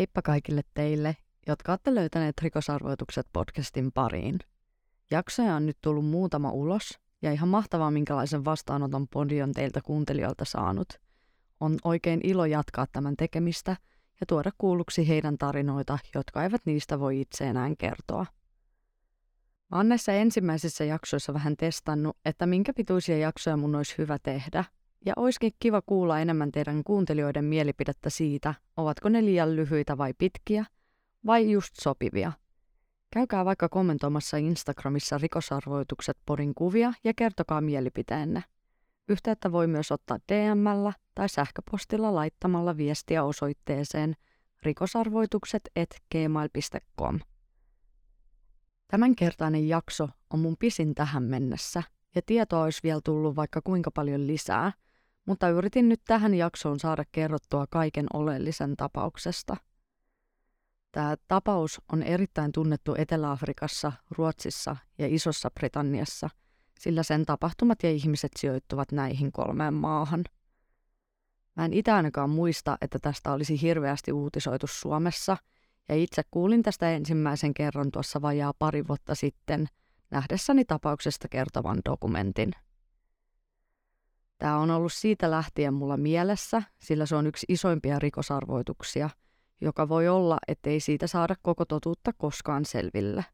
Heippa kaikille teille, jotka olette löytäneet rikosarvoitukset podcastin pariin. Jaksoja on nyt tullut muutama ulos, ja ihan mahtavaa minkälaisen vastaanoton podi on teiltä kuuntelijoilta saanut. On oikein ilo jatkaa tämän tekemistä ja tuoda kuulluksi heidän tarinoita, jotka eivät niistä voi itse enää kertoa. Mä oon näissä ensimmäisissä jaksoissa vähän testannut, että minkä pituisia jaksoja mun olisi hyvä tehdä – ja olisikin kiva kuulla enemmän teidän kuuntelijoiden mielipidettä siitä, ovatko ne liian lyhyitä vai pitkiä, vai just sopivia. Käykää vaikka kommentoimassa Instagramissa rikosarvoitukset podin kuvia ja kertokaa mielipiteenne. Yhteyttä voi myös ottaa DMllä tai sähköpostilla laittamalla viestiä osoitteeseen rikosarvoitukset.gmail.com. Tämänkertainen jakso on mun pisin tähän mennessä, ja tietoa olisi vielä tullut vaikka kuinka paljon lisää – mutta yritin nyt tähän jaksoon saada kerrottua kaiken oleellisen tapauksesta. Tämä tapaus on erittäin tunnettu Etelä-Afrikassa, Ruotsissa ja Isossa Britanniassa, sillä sen tapahtumat ja ihmiset sijoittuvat näihin kolmeen maahan. Mä en itse ainakaan muista, että tästä olisi hirveästi uutisoitu Suomessa, ja itse kuulin tästä ensimmäisen kerran tuossa vajaa pari vuotta sitten nähdessäni tapauksesta kertovan dokumentin. Tämä on ollut siitä lähtien mulla mielessä, sillä se on yksi isoimpia rikosarvoituksia, joka voi olla, ettei siitä saada koko totuutta koskaan selville.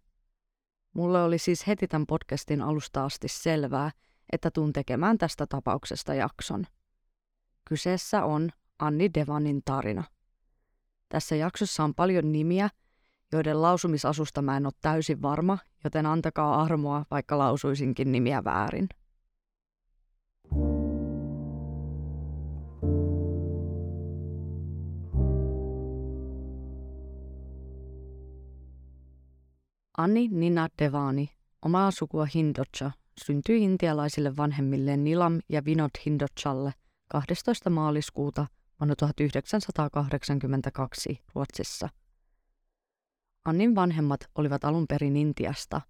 Mulle oli siis heti tämän podcastin alusta asti selvää, että tuun tekemään tästä tapauksesta jakson. Kyseessä on Anni Devanin tarina. Tässä jaksossa on paljon nimiä, joiden lausumisasusta mä en ole täysin varma, joten antakaa armoa, vaikka lausuisinkin nimiä väärin. Anni Nina Devani, omaa sukua Hindocha, syntyi intialaisille vanhemmilleen Nilam ja Vinod Hindochalle 12. maaliskuuta vuonna 1982 Ruotsissa. Annin vanhemmat olivat alun perin Intiasta,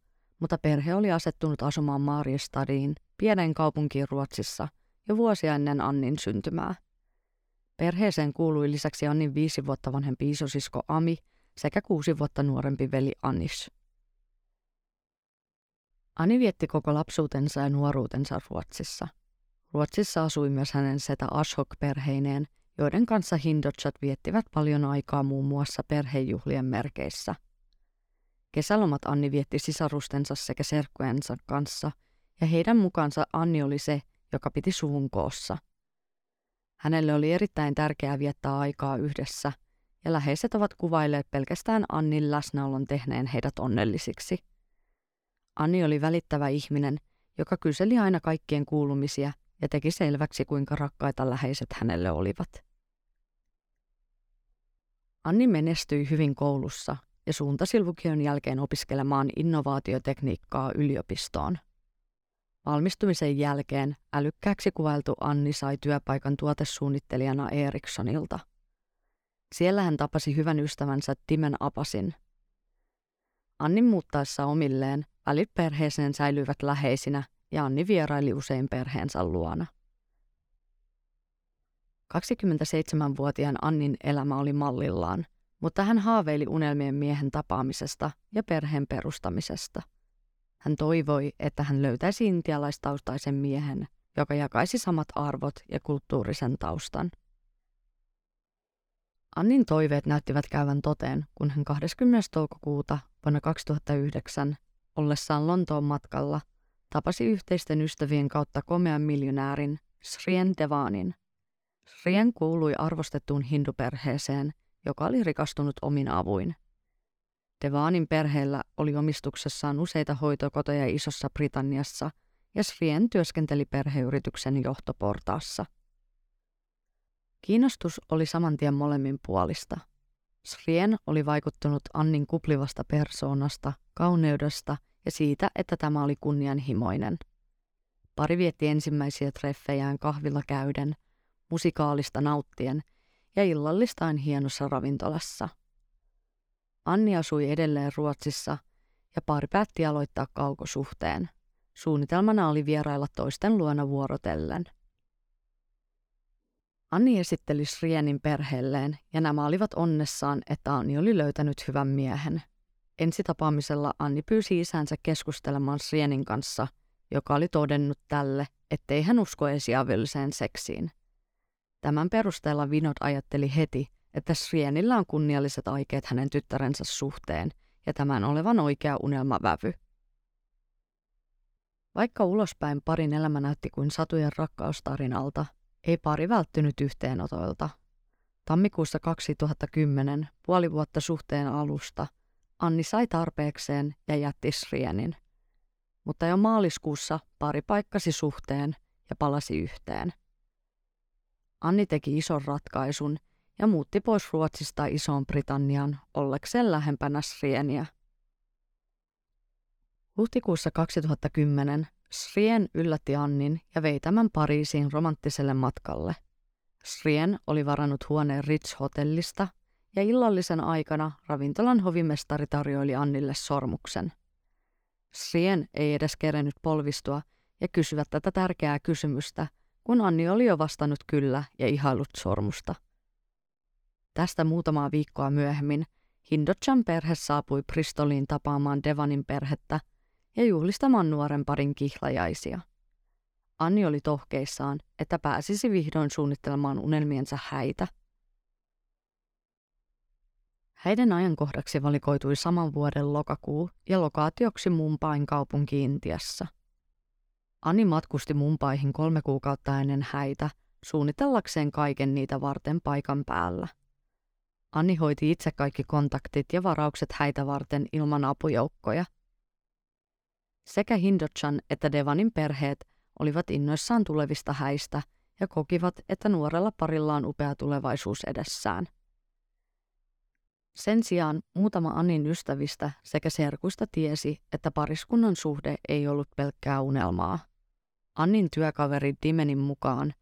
mutta perhe oli asettunut asumaan Maariestadiin, pienen kaupunkiin Ruotsissa, jo vuosia ennen Annin syntymää. Perheeseen kuului lisäksi Annin viisi vuotta vanhempi isosisko Ami sekä kuusi vuotta nuorempi veli Annis. Ani vietti koko lapsuutensa ja nuoruutensa Ruotsissa. Ruotsissa asui myös hänen setä Ashok-perheineen, joiden kanssa Hindochat viettivät paljon aikaa muun muassa perhejuhlien merkeissä. Kesälomat Anni vietti sisarustensa sekä serkkujensa kanssa, ja heidän mukaansa Anni oli se, joka piti suvun koossa. Hänelle oli erittäin tärkeää viettää aikaa yhdessä, ja läheiset ovat kuvailleet pelkästään Annin läsnäolon tehneen heidät onnellisiksi – Anni oli välittävä ihminen, joka kyseli aina kaikkien kuulumisia ja teki selväksi, kuinka rakkaita läheiset hänelle olivat. Anni menestyi hyvin koulussa ja suuntasi lukion jälkeen opiskelemaan innovaatiotekniikkaa yliopistoon. Valmistumisen jälkeen älykkääksi kuvailtu Anni sai työpaikan tuotesuunnittelijana Ericssonilta. Siellä hän tapasi hyvän ystävänsä Timen Apasin. Annin muuttaessa omilleen Välit perheeseen säilyivät läheisinä ja Anni vieraili usein perheensä luona. 27-vuotiaan Annin elämä oli mallillaan, mutta hän haaveili unelmien miehen tapaamisesta ja perheen perustamisesta. Hän toivoi, että hän löytäisi intialaistaustaisen miehen, joka jakaisi samat arvot ja kulttuurisen taustan. Annin toiveet näyttivät käyvän toteen, kun hän 20. toukokuuta vuonna 2009 ollessaan Lontoon matkalla tapasi yhteisten ystävien kautta komean miljonäärin Srien Devanin. Srien kuului arvostettuun hinduperheeseen, joka oli rikastunut omin avuin. Devanin perheellä oli omistuksessaan useita hoitokoteja Isossa Britanniassa ja Srien työskenteli perheyrityksen johtoportaassa. Kiinnostus oli saman tien molemmin puolista. Srien oli vaikuttunut Annin kuplivasta persoonasta, kauneudesta ja siitä, että tämä oli kunnianhimoinen. Pari vietti ensimmäisiä treffejään kahvilla käyden, musikaalista nauttien ja illallistain hienossa ravintolassa. Anni asui edelleen Ruotsissa ja pari päätti aloittaa kaukosuhteen. Suunnitelmana oli vierailla toisten luona vuorotellen. Anni esitteli Srienin perheelleen ja nämä olivat onnessaan, että Anni oli löytänyt hyvän miehen. Ensitapaamisella Anni pyysi isänsä keskustelemaan Srienin kanssa, joka oli todennut tälle, ettei hän usko esiaviolliseen seksiin. Tämän perusteella Vinod ajatteli heti, että Srienillä on kunnialliset aikeet hänen tyttärensä suhteen ja tämän olevan oikea unelmavävy. Vaikka ulospäin parin elämä näytti kuin satujen rakkaustarinalta, ei pari välttynyt yhteenotoilta. Tammikuussa 2010, puoli vuotta suhteen alusta, Anni sai tarpeekseen ja jätti Srienin. Mutta jo maaliskuussa pari paikkasi suhteen ja palasi yhteen. Anni teki ison ratkaisun ja muutti pois Ruotsista Isoon Britannian ollekseen lähempänä Srieniä. Huhtikuussa 2010 Srien yllätti Annin ja vei tämän Pariisiin romanttiselle matkalle. Srien oli varannut huoneen Ritz-hotellista ja illallisen aikana ravintolan hovimestari tarjoili Annille sormuksen. Srien ei edes kerennyt polvistua ja kysyä tätä tärkeää kysymystä, kun Anni oli jo vastannut kyllä ja ihailut sormusta. Tästä muutamaa viikkoa myöhemmin Hindochan perhe saapui Bristoliin tapaamaan Devanin perhettä – ja juhlistamaan nuoren parin kihlajaisia. Anni oli tohkeissaan, että pääsisi vihdoin suunnittelemaan unelmiensa häitä. Häiden ajankohdaksi valikoitui saman vuoden lokakuu ja lokaatioksi Mumpain kaupunki Intiassa. Anni matkusti Mumpaihin kolme kuukautta ennen häitä suunnitellakseen kaiken niitä varten paikan päällä. Anni hoiti itse kaikki kontaktit ja varaukset häitä varten ilman apujoukkoja – sekä Hindochan että Devanin perheet olivat innoissaan tulevista häistä ja kokivat, että nuorella parilla on upea tulevaisuus edessään. Sen sijaan muutama Annin ystävistä sekä serkuista tiesi, että pariskunnan suhde ei ollut pelkkää unelmaa. Annin työkaveri Dimenin mukaan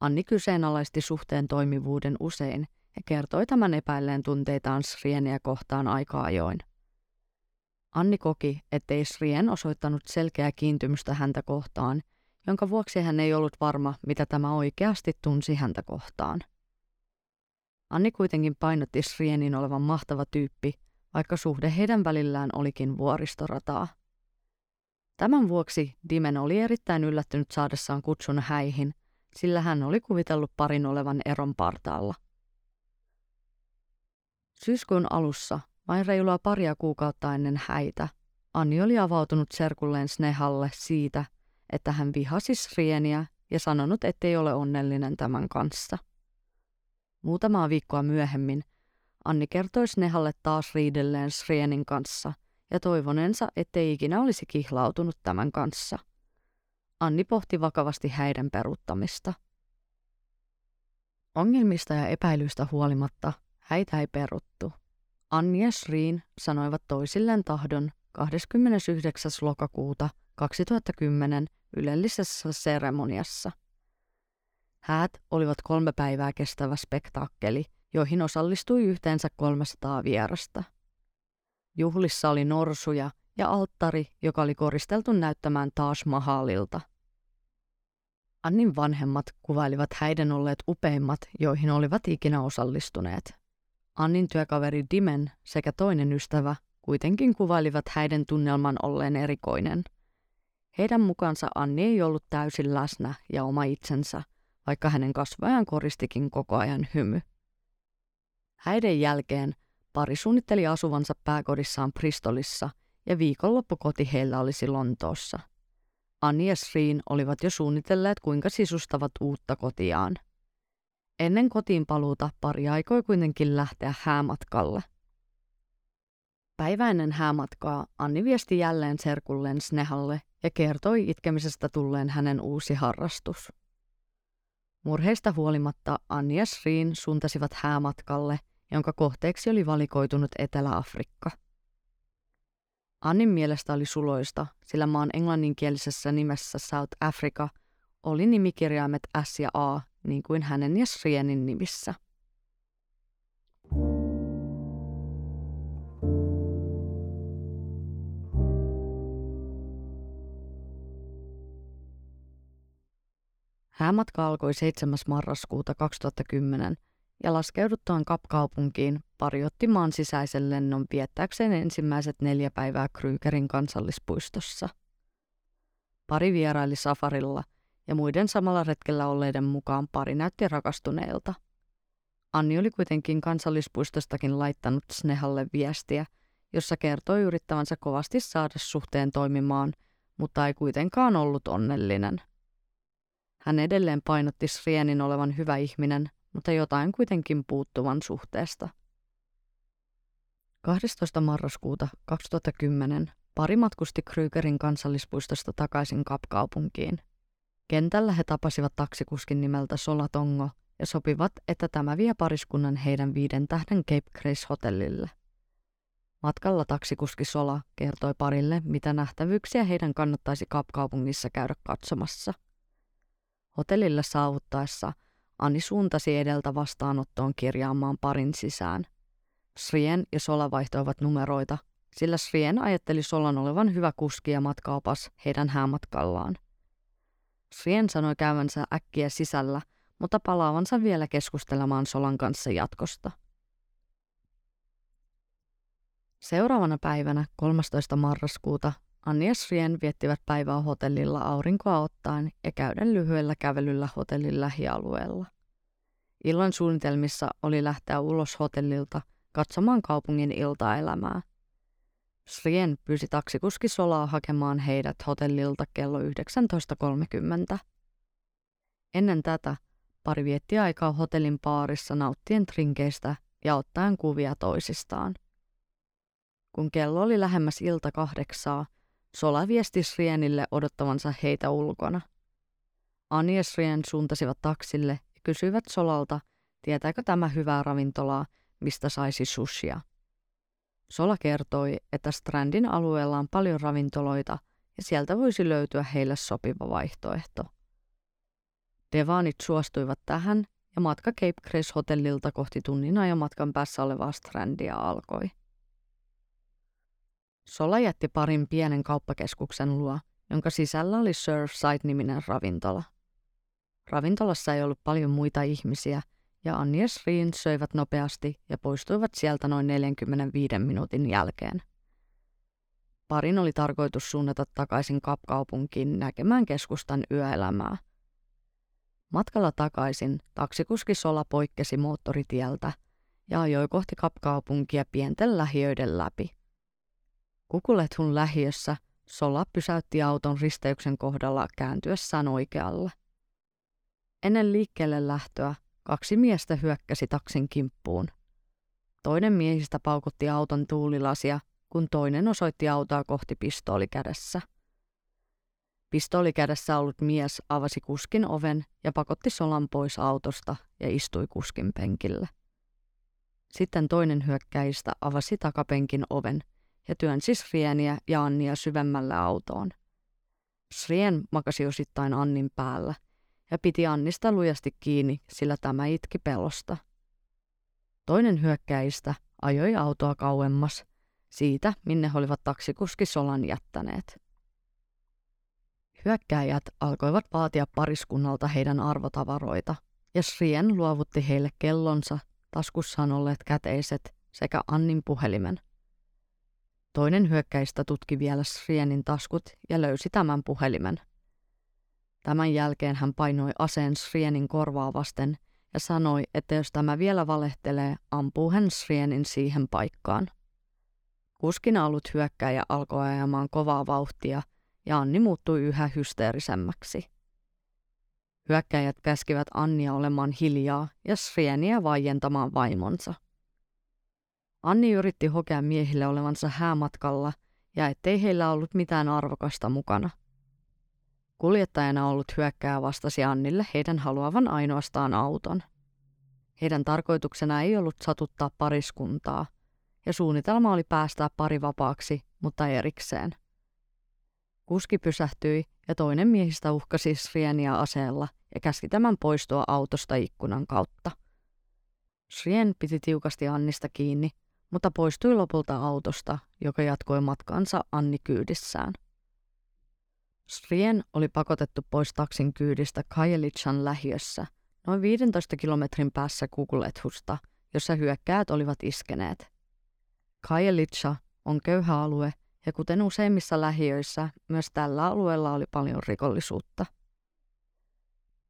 Anni kyseenalaisti suhteen toimivuuden usein ja kertoi tämän epäilleen tunteitaan Srieniä kohtaan aika ajoin. Anni koki, ettei Srien osoittanut selkeää kiintymystä häntä kohtaan, jonka vuoksi hän ei ollut varma, mitä tämä oikeasti tunsi häntä kohtaan. Anni kuitenkin painotti Srienin olevan mahtava tyyppi, vaikka suhde heidän välillään olikin vuoristorataa. Tämän vuoksi Dimen oli erittäin yllättynyt saadessaan kutsun häihin, sillä hän oli kuvitellut parin olevan eron partaalla. Syyskuun alussa vain reilua paria kuukautta ennen häitä Anni oli avautunut serkulleen Snehalle siitä, että hän vihasi Srieniä ja sanonut, ettei ole onnellinen tämän kanssa. Muutamaa viikkoa myöhemmin Anni kertoi Snehalle taas riidelleen Srienin kanssa ja toivonensa, ettei ikinä olisi kihlautunut tämän kanssa. Anni pohti vakavasti häiden peruuttamista. Ongelmista ja epäilyistä huolimatta häitä ei peruttu. Anni ja Sriin sanoivat toisilleen tahdon 29. lokakuuta 2010 ylellisessä seremoniassa. Häät olivat kolme päivää kestävä spektaakkeli, joihin osallistui yhteensä 300 vierasta. Juhlissa oli norsuja ja alttari, joka oli koristeltu näyttämään taas Mahalilta. Annin vanhemmat kuvailivat häiden olleet upeimmat, joihin olivat ikinä osallistuneet. Annin työkaveri Dimen sekä toinen ystävä kuitenkin kuvailivat häiden tunnelman olleen erikoinen. Heidän mukaansa Anni ei ollut täysin läsnä ja oma itsensä, vaikka hänen kasvajan koristikin koko ajan hymy. Häiden jälkeen pari suunnitteli asuvansa pääkodissaan Bristolissa ja viikonloppukoti heillä olisi Lontoossa. Anni ja Sreen olivat jo suunnitelleet, kuinka sisustavat uutta kotiaan – Ennen kotiin paluuta pari aikoi kuitenkin lähteä häämatkalle. Päiväinen häämatkaa Anni viesti jälleen serkulleen Snehalle ja kertoi itkemisestä tulleen hänen uusi harrastus. Murheista huolimatta Anni ja Sreen suuntasivat häämatkalle, jonka kohteeksi oli valikoitunut Etelä-Afrikka. Annin mielestä oli suloista, sillä maan englanninkielisessä nimessä South Africa oli nimikirjaimet S ja A niin kuin hänen ja Srienin nimissä. Häämatka alkoi 7. marraskuuta 2010 ja laskeuduttuaan Kapkaupunkiin pari otti maan sisäisen lennon viettääkseen ensimmäiset neljä päivää Krygerin kansallispuistossa. Pari vieraili safarilla ja muiden samalla retkellä olleiden mukaan pari näytti rakastuneilta. Anni oli kuitenkin kansallispuistostakin laittanut Snehalle viestiä, jossa kertoi yrittävänsä kovasti saada suhteen toimimaan, mutta ei kuitenkaan ollut onnellinen. Hän edelleen painotti Srienin olevan hyvä ihminen, mutta jotain kuitenkin puuttuvan suhteesta. 12. marraskuuta 2010 pari matkusti Krygerin kansallispuistosta takaisin Kapkaupunkiin. Kentällä he tapasivat taksikuskin nimeltä Solatongo ja sopivat, että tämä vie pariskunnan heidän viiden tähden Cape Grace hotellille. Matkalla taksikuski Sola kertoi parille, mitä nähtävyyksiä heidän kannattaisi Kapkaupungissa käydä katsomassa. Hotellille saavuttaessa Anni suuntasi edeltä vastaanottoon kirjaamaan parin sisään. Srien ja Sola vaihtoivat numeroita, sillä Srien ajatteli Solan olevan hyvä kuski ja matkaopas heidän häämatkallaan. Srien sanoi käyvänsä äkkiä sisällä, mutta palaavansa vielä keskustelemaan Solan kanssa jatkosta. Seuraavana päivänä 13. marraskuuta Anni ja Srien viettivät päivää hotellilla aurinkoa ottaen ja käydä lyhyellä kävelyllä hotellin lähialueella. Illan suunnitelmissa oli lähteä ulos hotellilta katsomaan kaupungin iltaelämää. Srien pyysi taksikuski Solaa hakemaan heidät hotellilta kello 19.30. Ennen tätä pari vietti aikaa hotellin baarissa nauttien trinkeistä ja ottaen kuvia toisistaan. Kun kello oli lähemmäs ilta kahdeksaa, Sola viesti Srienille odottavansa heitä ulkona. Ani ja Srien suuntasivat taksille ja kysyivät Solalta, tietääkö tämä hyvää ravintolaa, mistä saisi sushia. Sola kertoi, että Strandin alueella on paljon ravintoloita ja sieltä voisi löytyä heille sopiva vaihtoehto. Devanit suostuivat tähän ja matka Cape Grace hotellilta kohti tunnin ajan matkan päässä olevaa Strandia alkoi. Sola jätti parin pienen kauppakeskuksen luo, jonka sisällä oli Surfside-niminen ravintola. Ravintolassa ei ollut paljon muita ihmisiä, ja Anni ja Srin söivät nopeasti ja poistuivat sieltä noin 45 minuutin jälkeen. Parin oli tarkoitus suunnata takaisin Kapkaupunkiin näkemään keskustan yöelämää. Matkalla takaisin taksikuski Sola poikkesi moottoritieltä ja ajoi kohti Kapkaupunkia pienten lähiöiden läpi – Kukulethun lähiössä Sola pysäytti auton risteyksen kohdalla kääntyessään oikealle. Ennen liikkeelle lähtöä kaksi miestä hyökkäsi taksin kimppuun. Toinen miehistä paukutti auton tuulilasia, kun toinen osoitti autoa kohti pistooli kädessä. Pistooli kädessä ollut mies avasi kuskin oven ja pakotti Solan pois autosta ja istui kuskin penkille. Sitten toinen hyökkäistä avasi takapenkin oven ja työnsi Srieniä ja Annia syvemmälle autoon. Srien makasi osittain Annin päällä ja piti Annista lujasti kiinni, sillä tämä itki pelosta. Toinen hyökkäistä ajoi autoa kauemmas, siitä minne he olivat taksikuski Solan jättäneet. Hyökkäjät alkoivat vaatia pariskunnalta heidän arvotavaroita, ja Srien luovutti heille kellonsa, taskussaan olleet käteiset sekä Annin puhelimen – Toinen hyökkäistä tutki vielä Srienin taskut ja löysi tämän puhelimen. Tämän jälkeen hän painoi aseen Srienin korvaa vasten ja sanoi, että jos tämä vielä valehtelee, ampuu hän Srienin siihen paikkaan. Kuskina ollut hyökkäjä alkoi ajamaan kovaa vauhtia ja Anni muuttui yhä hysteerisemmäksi. Hyökkäjät käskivät Annia olemaan hiljaa ja Srieniä vaientamaan vaimonsa. Anni yritti hokea miehille olevansa häämatkalla ja ettei heillä ollut mitään arvokasta mukana. Kuljettajana ollut hyökkääjä vastasi Annille heidän haluavan ainoastaan auton. Heidän tarkoituksena ei ollut satuttaa pariskuntaa, ja suunnitelma oli päästää pari vapaaksi, mutta erikseen. Kuski pysähtyi ja toinen miehistä uhkasi Srienia aseella ja käski tämän poistua autosta ikkunan kautta. Srien piti tiukasti Annista kiinni mutta poistui lopulta autosta, joka jatkoi matkansa Anni kyydissään. Srien oli pakotettu pois taksin kyydistä Kajelichan lähiössä, noin 15 kilometrin päässä Kukulethusta, jossa hyökkäät olivat iskeneet. Kajelicha on köyhä alue ja kuten useimmissa lähiöissä, myös tällä alueella oli paljon rikollisuutta.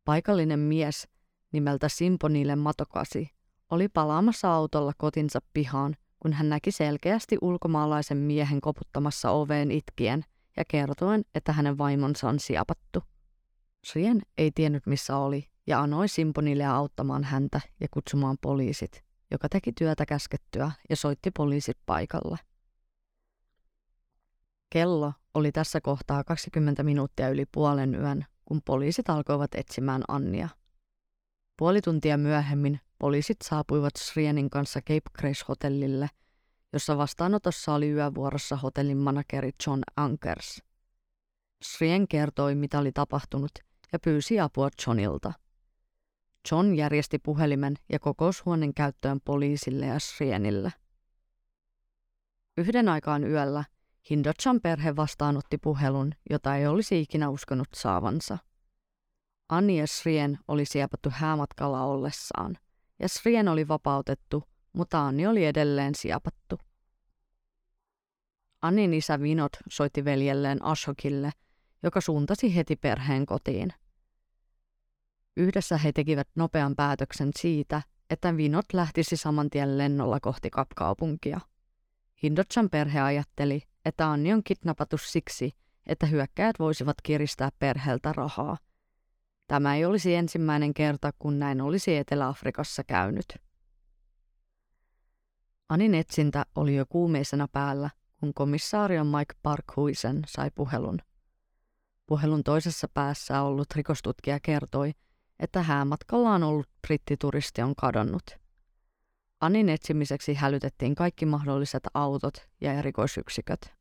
Paikallinen mies nimeltä Simponille Matokasi oli palaamassa autolla kotinsa pihaan, kun hän näki selkeästi ulkomaalaisen miehen koputtamassa oveen itkien ja kertoen, että hänen vaimonsa on siapattu. Srien ei tiennyt missä oli ja anoi Simponille auttamaan häntä ja kutsumaan poliisit, joka teki työtä käskettyä ja soitti poliisit paikalle. Kello oli tässä kohtaa 20 minuuttia yli puolen yön, kun poliisit alkoivat etsimään Annia. Puoli tuntia myöhemmin poliisit saapuivat Srienin kanssa Cape Grace-hotellille, jossa vastaanotossa oli yövuorossa hotellin manageri John Ankers. Srien kertoi, mitä oli tapahtunut, ja pyysi apua Johnilta. John järjesti puhelimen ja kokoushuoneen käyttöön poliisille ja Srienille. Yhden aikaan yöllä Hindochan perhe vastaanotti puhelun, jota ei olisi ikinä uskonut saavansa. Anni ja Srien oli siepattu häämatkalla ollessaan, ja Srien oli vapautettu, mutta Anni oli edelleen siepattu. Annin isä Vinot soitti veljelleen Ashokille, joka suuntasi heti perheen kotiin. Yhdessä he tekivät nopean päätöksen siitä, että Vinot lähtisi saman tien lennolla kohti kapkaupunkia. Hindochan perhe ajatteli, että Anni on kidnappatu siksi, että hyökkäjät voisivat kiristää perheeltä rahaa. Tämä ei olisi ensimmäinen kerta, kun näin olisi Etelä-Afrikassa käynyt. Anin etsintä oli jo kuumeisena päällä, kun komissaario Mike Parkhuisen sai puhelun. Puhelun toisessa päässä ollut rikostutkija kertoi, että häämatkalla on ollut brittituristi on kadonnut. Anin etsimiseksi hälytettiin kaikki mahdolliset autot ja erikoisyksiköt.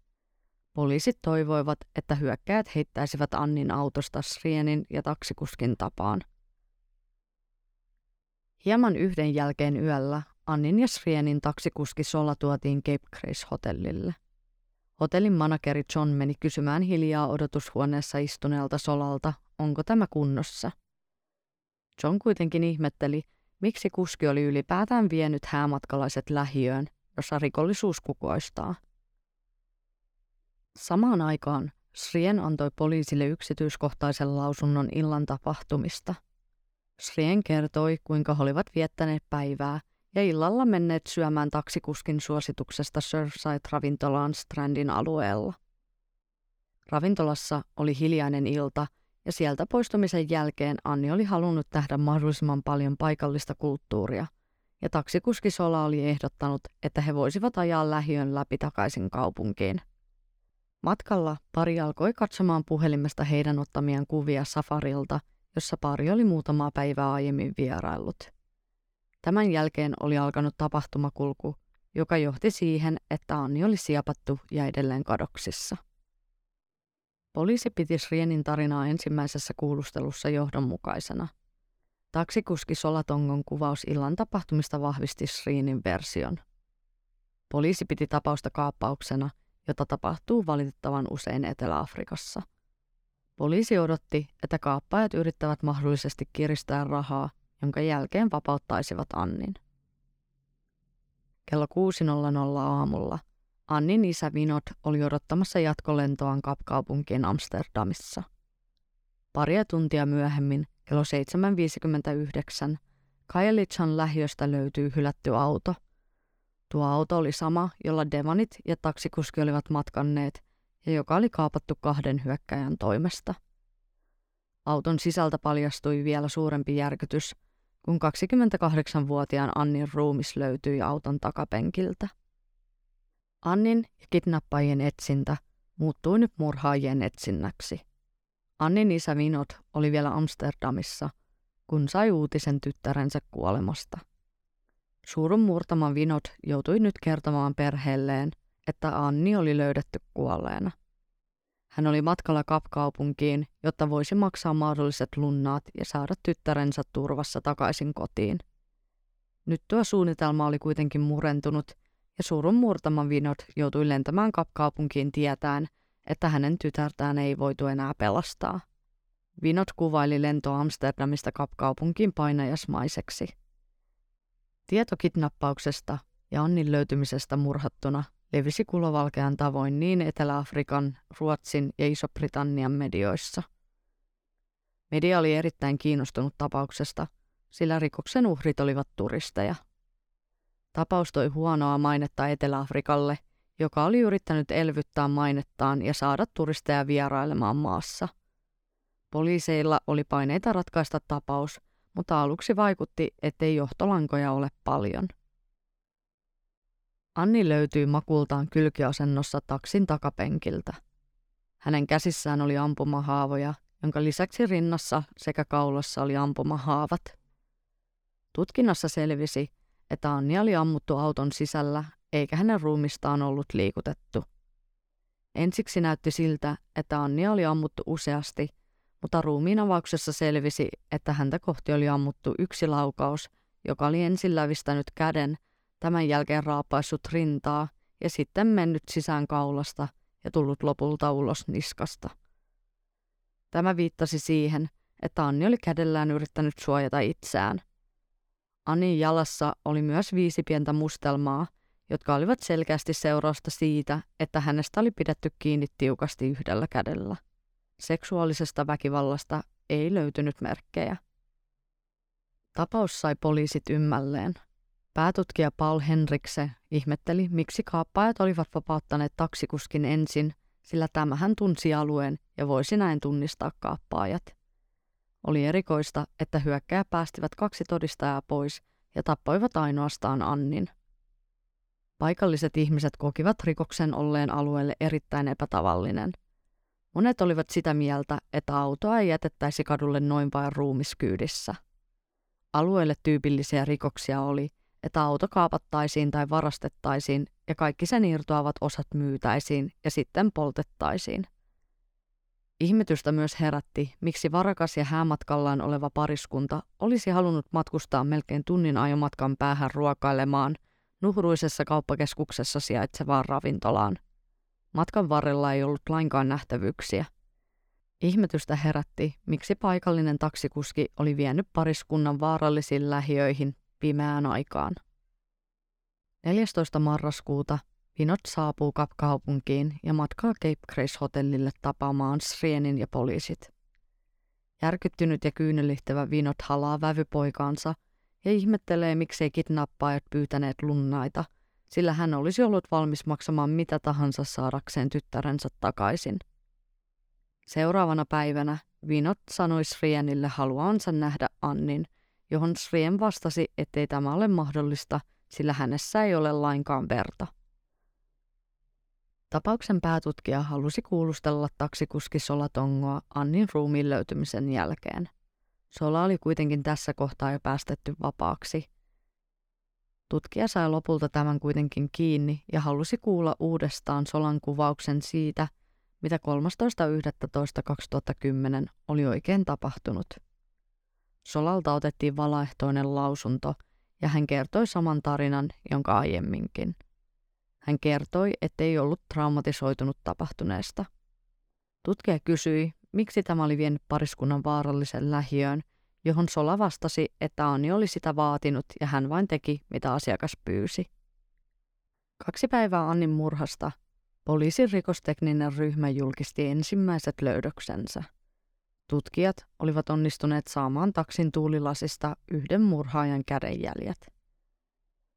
Poliisit toivoivat, että hyökkäjät heittäisivät Annin autosta Srienin ja taksikuskin tapaan. Hieman yhden jälkeen yöllä Annin ja Srienin taksikuski Sola tuotiin Cape Grace-hotellille. Hotellin manageri John meni kysymään hiljaa odotushuoneessa istuneelta Solalta, onko tämä kunnossa. John kuitenkin ihmetteli, miksi kuski oli ylipäätään vienyt häämatkalaiset lähiöön, jossa rikollisuus kukoistaa. Samaan aikaan Srien antoi poliisille yksityiskohtaisen lausunnon illan tapahtumista. Srien kertoi, kuinka he olivat viettäneet päivää ja illalla menneet syömään taksikuskin suosituksesta Surfside-ravintolaan Strandin alueella. Ravintolassa oli hiljainen ilta ja sieltä poistumisen jälkeen Anni oli halunnut nähdä mahdollisimman paljon paikallista kulttuuria, ja taksikuski Sola oli ehdottanut, että he voisivat ajaa lähiön läpi takaisin kaupunkiin. Matkalla pari alkoi katsomaan puhelimesta heidän ottamiaan kuvia safarilta, jossa pari oli muutamaa päivää aiemmin vieraillut. Tämän jälkeen oli alkanut tapahtumakulku, joka johti siihen, että Anni oli siepattu ja edelleen kadoksissa. Poliisi piti Srienin tarinaa ensimmäisessä kuulustelussa johdonmukaisena. Taksikuski Solatongon kuvaus illan tapahtumista vahvisti Srienin version. Poliisi piti tapausta kaappauksena, jota tapahtuu valitettavan usein Etelä-Afrikassa. Poliisi odotti, että kaappaajat yrittävät mahdollisesti kiristää rahaa, jonka jälkeen vapauttaisivat Annin. Kello 6.00 aamulla Annin isä Vinod oli odottamassa jatkolentoaan kapkaupunkiin Amsterdamissa. Paria tuntia myöhemmin, kello 7.59, Kajelichan lähiöstä löytyy hylätty auto. Tuo auto oli sama, jolla Devanit ja taksikuski olivat matkanneet ja joka oli kaapattu kahden hyökkäjän toimesta. Auton sisältä paljastui vielä suurempi järkytys, kun 28-vuotiaan Annin ruumis löytyi auton takapenkiltä. Annin ja kidnappajien etsintä muuttui nyt murhaajien etsinnäksi. Annin isä Vinot oli vielä Amsterdamissa, kun sai uutisen tyttärensä kuolemasta. Suurun murtama Vinot joutui nyt kertomaan perheelleen, että Anni oli löydetty kuolleena. Hän oli matkalla kapkaupunkiin, jotta voisi maksaa mahdolliset lunnaat ja saada tyttärensä turvassa takaisin kotiin. Nyt tuo suunnitelma oli kuitenkin murentunut ja surun murtaman vinot joutui lentämään kapkaupunkiin tietään, että hänen tytärtään ei voitu enää pelastaa. Vinot kuvaili lento Amsterdamista kapkaupunkiin painajasmaiseksi. Tieto kidnappauksesta ja Annin löytymisestä murhattuna levisi kulovalkean tavoin niin Etelä-Afrikan, Ruotsin ja Iso-Britannian medioissa. Media oli erittäin kiinnostunut tapauksesta, sillä rikoksen uhrit olivat turisteja. Tapaus toi huonoa mainetta Etelä-Afrikalle, joka oli yrittänyt elvyttää mainettaan ja saada turisteja vierailemaan maassa. Poliiseilla oli paineita ratkaista tapaus, mutta aluksi vaikutti, ettei johtolankoja ole paljon – Anni löytyi makultaan kylkiasennossa taksin takapenkiltä. Hänen käsissään oli ampumahaavoja, jonka lisäksi rinnassa sekä kaulassa oli ampumahaavat. Tutkinnassa selvisi, että Anni oli ammuttu auton sisällä eikä hänen ruumistaan ollut liikutettu. Ensiksi näytti siltä, että Annia oli ammuttu useasti, mutta ruumiin avauksessa selvisi, että häntä kohti oli ammuttu yksi laukaus, joka oli ensin lävistänyt käden – tämän jälkeen raapaissut rintaa ja sitten mennyt sisään kaulasta ja tullut lopulta ulos niskasta. Tämä viittasi siihen, että Anni oli kädellään yrittänyt suojata itseään. Annin jalassa oli myös viisi pientä mustelmaa, jotka olivat selkeästi seurausta siitä, että hänestä oli pidetty kiinni tiukasti yhdellä kädellä. Seksuaalisesta väkivallasta ei löytynyt merkkejä. Tapaus sai poliisit ymmälleen – Päätutkija Paul Henrikse ihmetteli, miksi kaappaajat olivat vapauttaneet taksikuskin ensin, sillä tämä hän tunsi alueen ja voisi näin tunnistaa kaappaajat. Oli erikoista, että hyökkäjä päästivät kaksi todistajaa pois ja tappoivat ainoastaan Annin. Paikalliset ihmiset kokivat rikoksen olleen alueelle erittäin epätavallinen. Monet olivat sitä mieltä, että autoa ei jätettäisi kadulle noin vain ruumiskyydissä. Alueelle tyypillisiä rikoksia oli – että auto kaapattaisiin tai varastettaisiin ja kaikki sen irtoavat osat myytäisiin ja sitten poltettaisiin. Ihmetystä myös herätti, miksi varakas ja häämatkallaan oleva pariskunta olisi halunnut matkustaa melkein tunnin ajomatkan päähän ruokailemaan nuhruisessa kauppakeskuksessa sijaitsevaan ravintolaan. Matkan varrella ei ollut lainkaan nähtävyyksiä. Ihmetystä herätti, miksi paikallinen taksikuski oli vienyt pariskunnan vaarallisiin lähiöihin pimeään aikaan. 14. marraskuuta Vinot saapuu Kapkaupunkiin ja matkaa Cape Grace-hotellille tapaamaan Srienin ja poliisit. Järkyttynyt ja kyynelittävä Vinot halaa vävypoikaansa ja ihmettelee, miksei kidnappaajat pyytäneet lunnaita, sillä hän olisi ollut valmis maksamaan mitä tahansa saadakseen tyttärensä takaisin. Seuraavana päivänä Vinot sanoi Srienille haluansa nähdä Annin – johon Sriem vastasi, ettei tämä ole mahdollista, sillä hänessä ei ole lainkaan verta. Tapauksen päätutkija halusi kuulustella taksikuski Solatongoa Annin ruumiin löytymisen jälkeen. Sola oli kuitenkin tässä kohtaa jo päästetty vapaaksi. Tutkija sai lopulta tämän kuitenkin kiinni ja halusi kuulla uudestaan Solan kuvauksen siitä, mitä 13.11.2010 oli oikein tapahtunut. Solalta otettiin valaehtoinen lausunto ja hän kertoi saman tarinan, jonka aiemminkin. Hän kertoi, ettei ollut traumatisoitunut tapahtuneesta. Tutkija kysyi, miksi tämä oli vienyt pariskunnan vaarallisen lähiöön, johon Sola vastasi, että Anni oli sitä vaatinut ja hän vain teki, mitä asiakas pyysi. Kaksi päivää Annin murhasta poliisin rikostekninen ryhmä julkisti ensimmäiset löydöksensä – Tutkijat olivat onnistuneet saamaan taksin tuulilasista yhden murhaajan kädenjäljet.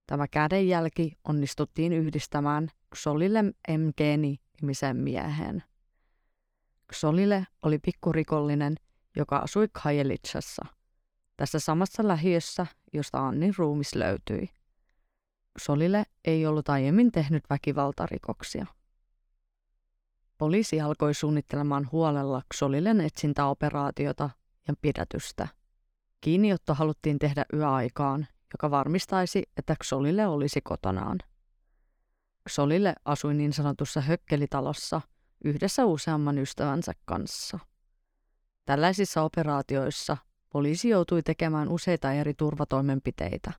Tämä kädenjälki onnistuttiin yhdistämään Xolille M. nimisen mieheen. Xolile oli pikkurikollinen, joka asui Kajelitsassa, tässä samassa lähiössä, josta Annin ruumis löytyi. Xolile ei ollut aiemmin tehnyt väkivaltarikoksia. Poliisi alkoi suunnittelemaan huolella Xolilen etsintäoperaatiota ja pidätystä. Kiinniotto haluttiin tehdä yöaikaan, joka varmistaisi, että Xolille olisi kotonaan. Xolille asui niin sanotussa hökkelitalossa yhdessä useamman ystävänsä kanssa. Tällaisissa operaatioissa poliisi joutui tekemään useita eri turvatoimenpiteitä.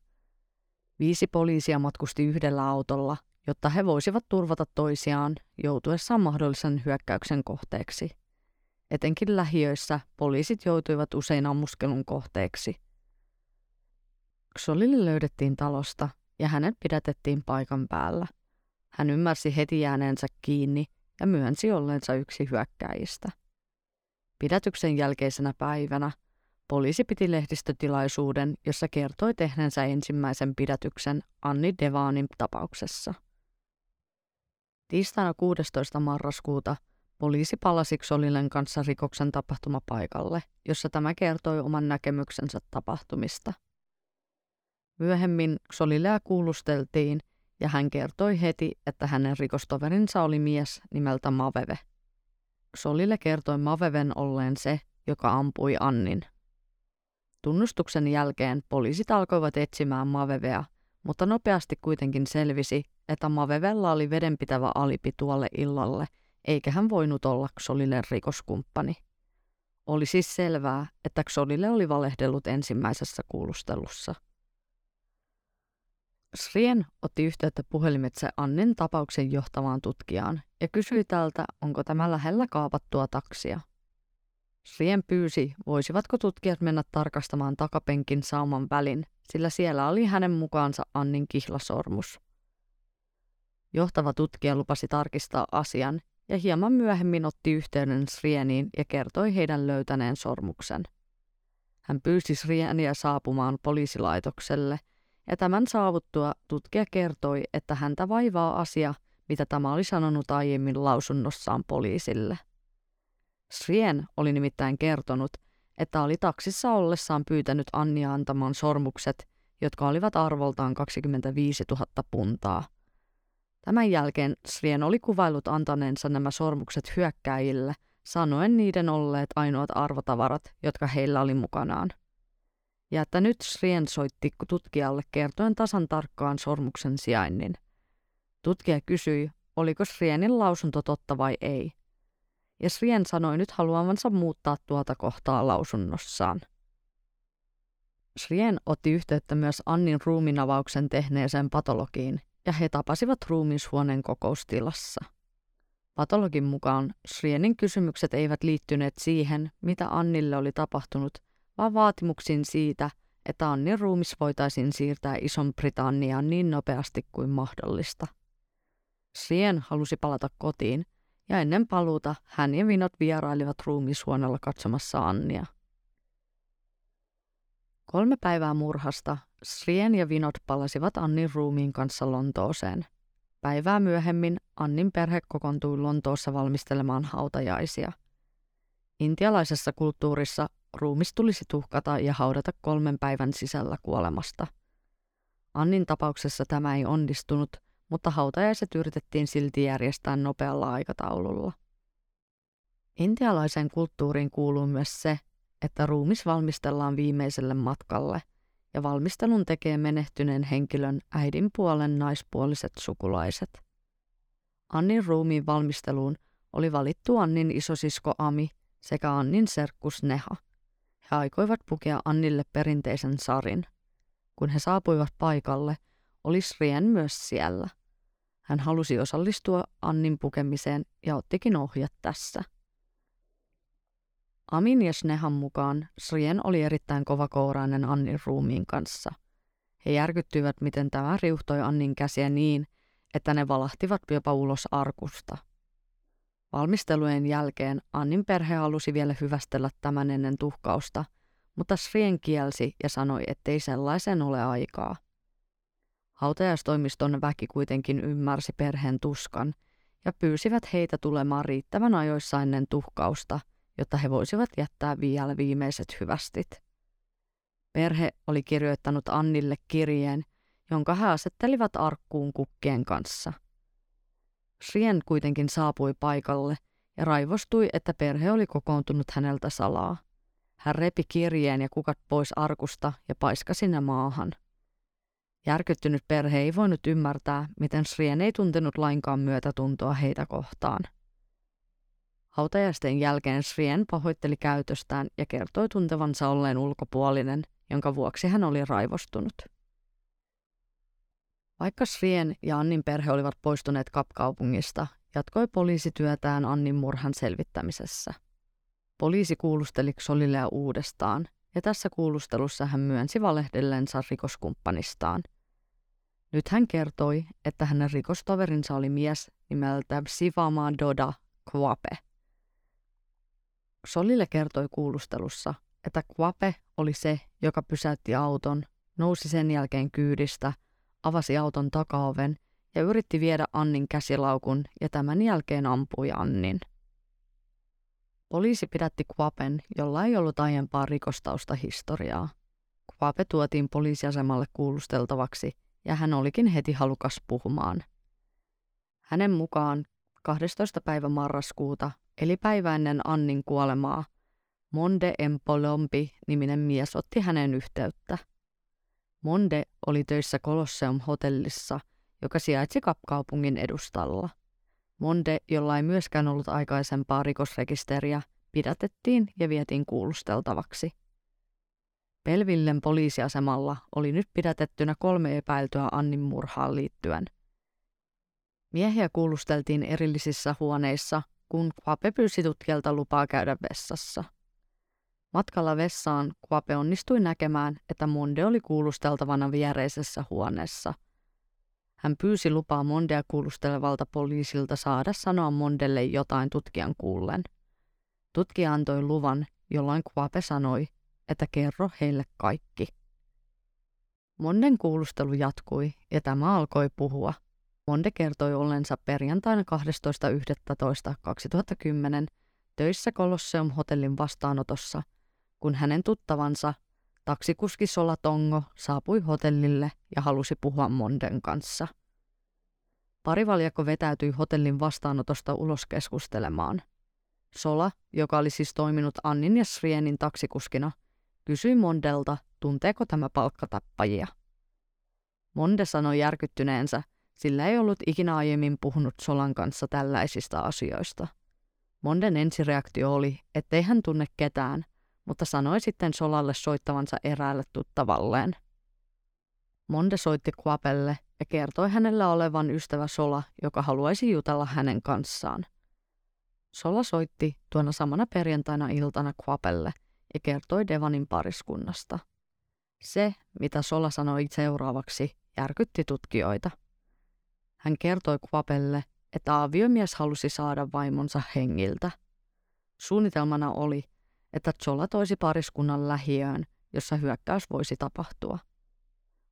Viisi poliisia matkusti yhdellä autolla jotta he voisivat turvata toisiaan joutuessaan mahdollisen hyökkäyksen kohteeksi. Etenkin lähiöissä poliisit joutuivat usein ammuskelun kohteeksi. Xolille löydettiin talosta ja hänet pidätettiin paikan päällä. Hän ymmärsi heti jääneensä kiinni ja myönsi olleensa yksi hyökkäjistä. Pidätyksen jälkeisenä päivänä poliisi piti lehdistötilaisuuden, jossa kertoi tehneensä ensimmäisen pidätyksen Anni Devanin tapauksessa. Tiistaina 16. marraskuuta poliisi palasi Xolilen kanssa rikoksen tapahtumapaikalle, jossa tämä kertoi oman näkemyksensä tapahtumista. Myöhemmin Xolilea kuulusteltiin ja hän kertoi heti, että hänen rikostoverinsa oli mies nimeltä Maveve. Xolille kertoi Maveven olleen se, joka ampui Annin. Tunnustuksen jälkeen poliisit alkoivat etsimään Mavevea, mutta nopeasti kuitenkin selvisi, että Mavevella oli vedenpitävä alipi tuolle illalle, eikä hän voinut olla Xolille rikoskumppani. Oli siis selvää, että Xolille oli valehdellut ensimmäisessä kuulustelussa. Srien otti yhteyttä puhelimitse Annin tapauksen johtavaan tutkijaan ja kysyi tältä, onko tämä lähellä kaapattua taksia. Srien pyysi, voisivatko tutkijat mennä tarkastamaan takapenkin sauman välin, sillä siellä oli hänen mukaansa Annin kihlasormus. Johtava tutkija lupasi tarkistaa asian ja hieman myöhemmin otti yhteyden Srieniin ja kertoi heidän löytäneen sormuksen. Hän pyysi Srieniä saapumaan poliisilaitokselle – ja tämän saavuttua tutkija kertoi, että häntä vaivaa asia, mitä tämä oli sanonut aiemmin lausunnossaan poliisille. Srien oli nimittäin kertonut, että oli taksissa ollessaan pyytänyt Annia antamaan sormukset, jotka olivat arvoltaan 25 000 puntaa. Tämän jälkeen Srien oli kuvailut antaneensa nämä sormukset hyökkäjille, sanoen niiden olleet ainoat arvotavarat, jotka heillä oli mukanaan ja että nyt Srien soitti tutkijalle kertoen tasan tarkkaan sormuksen sijainnin. Tutkija kysyi, oliko Srienin lausunto totta vai ei. Ja Srien sanoi nyt haluavansa muuttaa tuota kohtaa lausunnossaan. Srien otti yhteyttä myös Annin ruuminavauksen tehneeseen patologiin, ja he tapasivat ruumishuoneen kokoustilassa. Patologin mukaan Srienin kysymykset eivät liittyneet siihen, mitä Annille oli tapahtunut, vaan vaatimuksiin siitä, että Annin ruumis voitaisiin siirtää Ison-Britanniaan niin nopeasti kuin mahdollista. Sien halusi palata kotiin, ja ennen paluuta hän ja Vinot vierailivat ruumishuoneella katsomassa Annia. Kolme päivää murhasta Srien ja Vinot palasivat Annin ruumiin kanssa Lontooseen. Päivää myöhemmin Annin perhe kokoontui Lontoossa valmistelemaan hautajaisia. Intialaisessa kulttuurissa ruumis tulisi tuhkata ja haudata kolmen päivän sisällä kuolemasta. Annin tapauksessa tämä ei onnistunut, mutta hautajaiset yritettiin silti järjestää nopealla aikataululla. Intialaisen kulttuuriin kuuluu myös se, että ruumis valmistellaan viimeiselle matkalle ja valmistelun tekee menehtyneen henkilön äidin puolen naispuoliset sukulaiset. Annin ruumiin valmisteluun oli valittu Annin isosisko Ami sekä Annin serkkus Neha. He aikoivat pukea Annille perinteisen sarin. Kun he saapuivat paikalle, oli Srien myös siellä. Hän halusi osallistua Annin pukemiseen ja ottikin ohjat tässä. Amin ja Snehan mukaan Srien oli erittäin kovakourainen Annin ruumiin kanssa. He järkyttyivät, miten tämä riuhtoi Annin käsiä niin, että ne valahtivat jopa ulos arkusta – Valmistelujen jälkeen Annin perhe halusi vielä hyvästellä tämän ennen tuhkausta, mutta Srien kielsi ja sanoi, ettei sellaisen ole aikaa. Hautajaistoimiston väki kuitenkin ymmärsi perheen tuskan ja pyysivät heitä tulemaan riittävän ajoissa ennen tuhkausta, jotta he voisivat jättää vielä viimeiset hyvästit. Perhe oli kirjoittanut Annille kirjeen, jonka he asettelivat arkkuun kukkien kanssa – Srien kuitenkin saapui paikalle ja raivostui, että perhe oli kokoontunut häneltä salaa. Hän repi kirjeen ja kukat pois arkusta ja paiskasi ne maahan. Järkyttynyt perhe ei voinut ymmärtää, miten Srien ei tuntenut lainkaan myötätuntoa heitä kohtaan. Hautajaisten jälkeen Srien pahoitteli käytöstään ja kertoi tuntevansa olleen ulkopuolinen, jonka vuoksi hän oli raivostunut. Vaikka Srien ja Annin perhe olivat poistuneet kapkaupungista, jatkoi poliisityötään Annin murhan selvittämisessä. Poliisi kuulusteli Xolilea uudestaan, ja tässä kuulustelussa hän myönsi valehdellensa rikoskumppanistaan. Nyt hän kertoi, että hänen rikostoverinsa oli mies nimeltä Sivama Doda Kwape. Solille kertoi kuulustelussa, että Kwape oli se, joka pysäytti auton, nousi sen jälkeen kyydistä, avasi auton takaoven ja yritti viedä Annin käsilaukun ja tämän jälkeen ampui Annin. Poliisi pidätti Kwapen, jolla ei ollut aiempaa rikostausta historiaa. Kwape tuotiin poliisiasemalle kuulusteltavaksi ja hän olikin heti halukas puhumaan. Hänen mukaan 12. päivä marraskuuta, eli päivä ennen Annin kuolemaa, Monde Empolompi niminen mies otti hänen yhteyttä. Monde oli töissä Colosseum hotellissa, joka sijaitsi kapkaupungin edustalla. Monde, jolla ei myöskään ollut aikaisempaa rikosrekisteriä, pidätettiin ja vietiin kuulusteltavaksi. Pelvillen poliisiasemalla oli nyt pidätettynä kolme epäiltyä Annin murhaan liittyen. Miehiä kuulusteltiin erillisissä huoneissa, kun Quape pyysi tutkijalta lupaa käydä vessassa. Matkalla vessaan Quape onnistui näkemään, että Monde oli kuulusteltavana viereisessä huoneessa. Hän pyysi lupaa Mondea kuulustelevalta poliisilta saada sanoa Mondelle jotain tutkijan kuullen. Tutkija antoi luvan, jolloin Quape sanoi, että kerro heille kaikki. Monden kuulustelu jatkui ja tämä alkoi puhua. Monde kertoi ollensa perjantaina 12.11.2010 töissä Colosseum hotellin vastaanotossa, kun hänen tuttavansa, taksikuski Solatongo, saapui hotellille ja halusi puhua Monden kanssa. Parivaljakko vetäytyi hotellin vastaanotosta ulos keskustelemaan. Sola, joka oli siis toiminut Annin ja Srienin taksikuskina, kysyi Mondelta, tunteeko tämä palkkatappajia. Monde sanoi järkyttyneensä, sillä ei ollut ikinä aiemmin puhunut Solan kanssa tällaisista asioista. Monden ensireaktio oli, ettei hän tunne ketään, mutta sanoi sitten Solalle soittavansa eräälle tuttavalleen. Monde soitti Quapelle ja kertoi hänellä olevan ystävä Sola, joka haluaisi jutella hänen kanssaan. Sola soitti tuona samana perjantaina iltana Quapelle ja kertoi Devanin pariskunnasta. Se, mitä Sola sanoi seuraavaksi, järkytti tutkijoita. Hän kertoi Quapelle, että aviomies halusi saada vaimonsa hengiltä. Suunnitelmana oli, että Zola toisi pariskunnan lähiöön, jossa hyökkäys voisi tapahtua.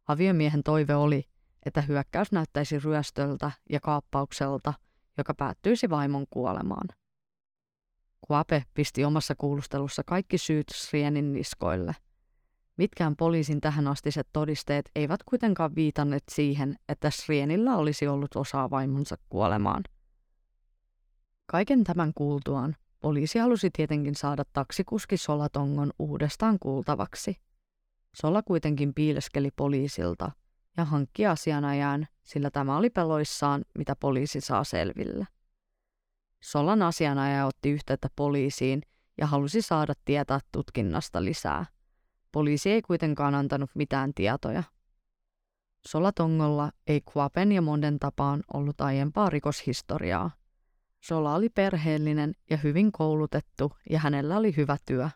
Aviomiehen toive oli, että hyökkäys näyttäisi ryöstöltä ja kaappaukselta, joka päättyisi vaimon kuolemaan. Quape pisti omassa kuulustelussa kaikki syyt Srienin niskoille. Mitkään poliisin tähänastiset todisteet eivät kuitenkaan viitanneet siihen, että Srienillä olisi ollut osaa vaimonsa kuolemaan. Kaiken tämän kuultuaan poliisi halusi tietenkin saada taksikuski Solatongon uudestaan kuultavaksi. Sola kuitenkin piileskeli poliisilta ja hankki asianajan, sillä tämä oli peloissaan, mitä poliisi saa selville. Solan asianajaja otti yhteyttä poliisiin ja halusi saada tietää tutkinnasta lisää. Poliisi ei kuitenkaan antanut mitään tietoja. Solatongolla ei Quapen ja Monden tapaan ollut aiempaa rikoshistoriaa. Sola oli perheellinen ja hyvin koulutettu ja hänellä oli hyvä työ.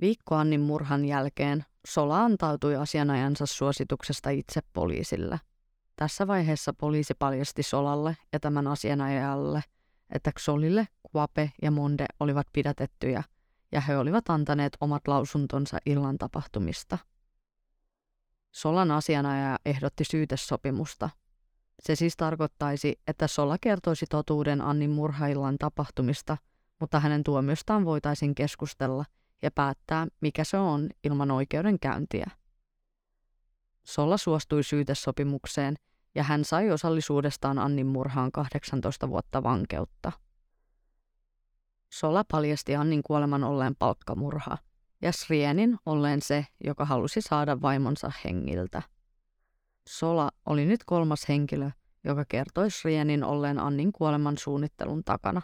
Viikko Annin murhan jälkeen Sola antautui asianajansa suosituksesta itse poliisille – tässä vaiheessa poliisi paljasti Solalle ja tämän asianajajalle, että Xolille, Quape ja Monde olivat pidätettyjä ja he olivat antaneet omat lausuntonsa illan tapahtumista. Solan asianajaja ehdotti syytesopimusta. Se siis tarkoittaisi, että Sola kertoisi totuuden Annin murhaillan tapahtumista, mutta hänen tuomiostaan voitaisiin keskustella ja päättää, mikä se on ilman oikeudenkäyntiä. Solla suostui syytesopimukseen ja hän sai osallisuudestaan Annin murhaan 18 vuotta vankeutta. Sola paljasti Annin kuoleman olleen palkkamurha ja Srienin olleen se, joka halusi saada vaimonsa hengiltä. Sola oli nyt kolmas henkilö, joka kertoi Srienin olleen Annin kuoleman suunnittelun takana.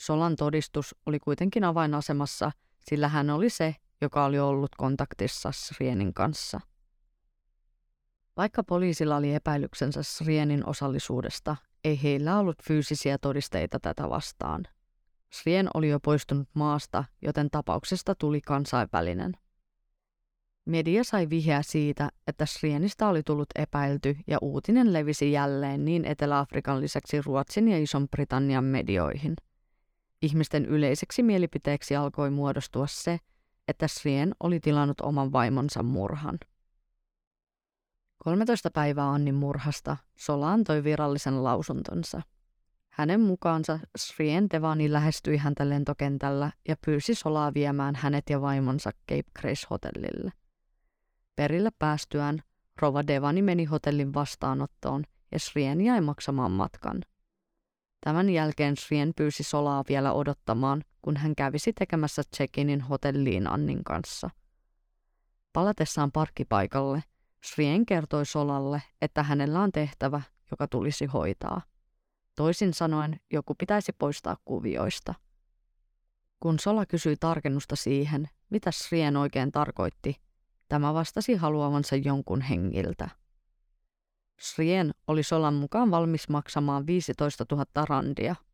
Solan todistus oli kuitenkin avainasemassa, sillä hän oli se, joka oli ollut kontaktissa Srienin kanssa. Vaikka poliisilla oli epäilyksensä Srienin osallisuudesta, ei heillä ollut fyysisiä todisteita tätä vastaan. Srien oli jo poistunut maasta, joten tapauksesta tuli kansainvälinen. Media sai vihjeä siitä, että Srienistä oli tullut epäilty ja uutinen levisi jälleen niin Etelä-Afrikan lisäksi Ruotsin ja Ison-Britannian medioihin. Ihmisten yleiseksi mielipiteeksi alkoi muodostua se, että Srien oli tilannut oman vaimonsa murhan. 13 päivää Annin murhasta Sola antoi virallisen lausuntonsa. Hänen mukaansa Srien Devani lähestyi häntä lentokentällä ja pyysi Solaa viemään hänet ja vaimonsa Cape Grace hotellille. Perille päästyään Rova Devani meni hotellin vastaanottoon ja Srien jäi maksamaan matkan. Tämän jälkeen Srien pyysi Solaa vielä odottamaan, kun hän kävisi tekemässä check-inin hotelliin Annin kanssa. Palatessaan parkkipaikalle – Srien kertoi Solalle, että hänellä on tehtävä, joka tulisi hoitaa. Toisin sanoen, joku pitäisi poistaa kuvioista. Kun Sola kysyi tarkennusta siihen, mitä Srien oikein tarkoitti, tämä vastasi haluavansa jonkun hengiltä. Srien oli Solan mukaan valmis maksamaan 15 000 randia –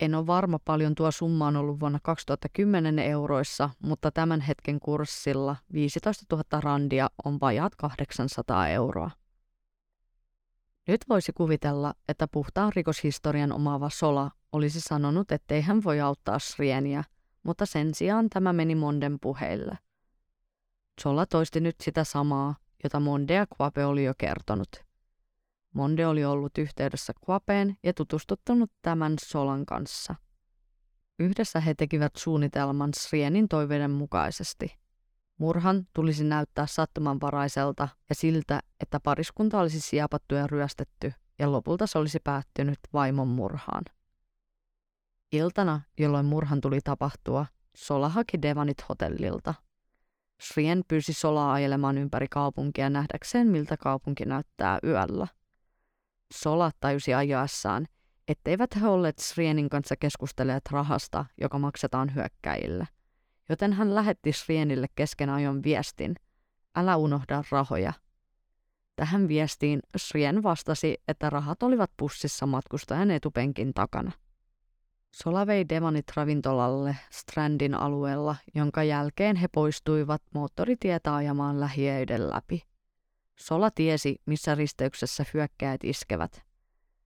en ole varma paljon tuo summa on ollut vuonna 2010 euroissa, mutta tämän hetken kurssilla 15 000 randia on vajaat 800 euroa. Nyt voisi kuvitella, että puhtaan rikoshistorian omaava Sola olisi sanonut, ettei hän voi auttaa Srieniä, mutta sen sijaan tämä meni Monden puheille. Sola toisti nyt sitä samaa, jota Monde ja Quape oli jo kertonut – Monde oli ollut yhteydessä Quapeen ja tutustuttanut tämän Solan kanssa. Yhdessä he tekivät suunnitelman Srienin toiveiden mukaisesti. Murhan tulisi näyttää sattumanvaraiselta ja siltä, että pariskunta olisi siapattu ja ryöstetty, ja lopulta se olisi päättynyt vaimon murhaan. Iltana, jolloin murhan tuli tapahtua, Sola haki Devanit hotellilta. Srien pyysi Solaa ajelemaan ympäri kaupunkia nähdäkseen, miltä kaupunki näyttää yöllä – Sola tajusi ajaessaan, etteivät he olleet Srienin kanssa keskustelleet rahasta, joka maksetaan hyökkäjille. Joten hän lähetti Srienille kesken ajon viestin, älä unohda rahoja. Tähän viestiin Srien vastasi, että rahat olivat pussissa matkustajan etupenkin takana. Sola vei Devanit ravintolalle Strandin alueella, jonka jälkeen he poistuivat moottoritietä ajamaan lähiöiden läpi. Sola tiesi, missä risteyksessä hyökkäät iskevät.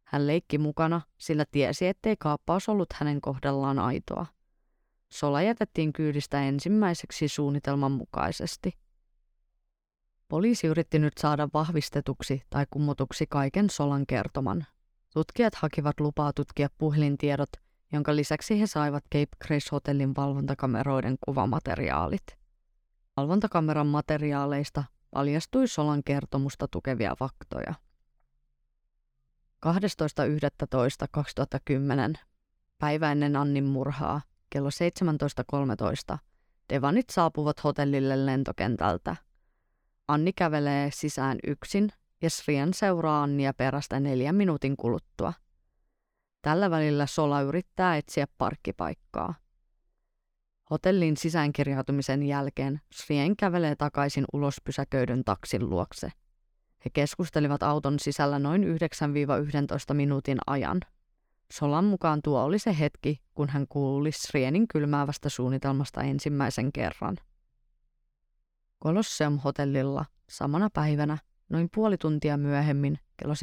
Hän leikki mukana, sillä tiesi, ettei kaappaus ollut hänen kohdallaan aitoa. Sola jätettiin kyydistä ensimmäiseksi suunnitelman mukaisesti. Poliisi yritti nyt saada vahvistetuksi tai kummutuksi kaiken Solan kertoman. Tutkijat hakivat lupaa tutkia puhelintiedot, jonka lisäksi he saivat Cape Grace Hotellin valvontakameroiden kuvamateriaalit. Valvontakameran materiaaleista paljastui Solan kertomusta tukevia faktoja. 12.11.2010, päivä ennen Annin murhaa, kello 17.13, Devanit saapuvat hotellille lentokentältä. Anni kävelee sisään yksin ja Srian seuraa Annia perästä neljän minuutin kuluttua. Tällä välillä Sola yrittää etsiä parkkipaikkaa – Hotellin sisäänkirjautumisen jälkeen Srien kävelee takaisin ulos pysäköidyn taksin luokse. He keskustelivat auton sisällä noin 9-11 minuutin ajan. Solan mukaan tuo oli se hetki, kun hän kuuli Srienin kylmäävästä suunnitelmasta ensimmäisen kerran. Colosseum-hotellilla samana päivänä, noin puoli tuntia myöhemmin, kello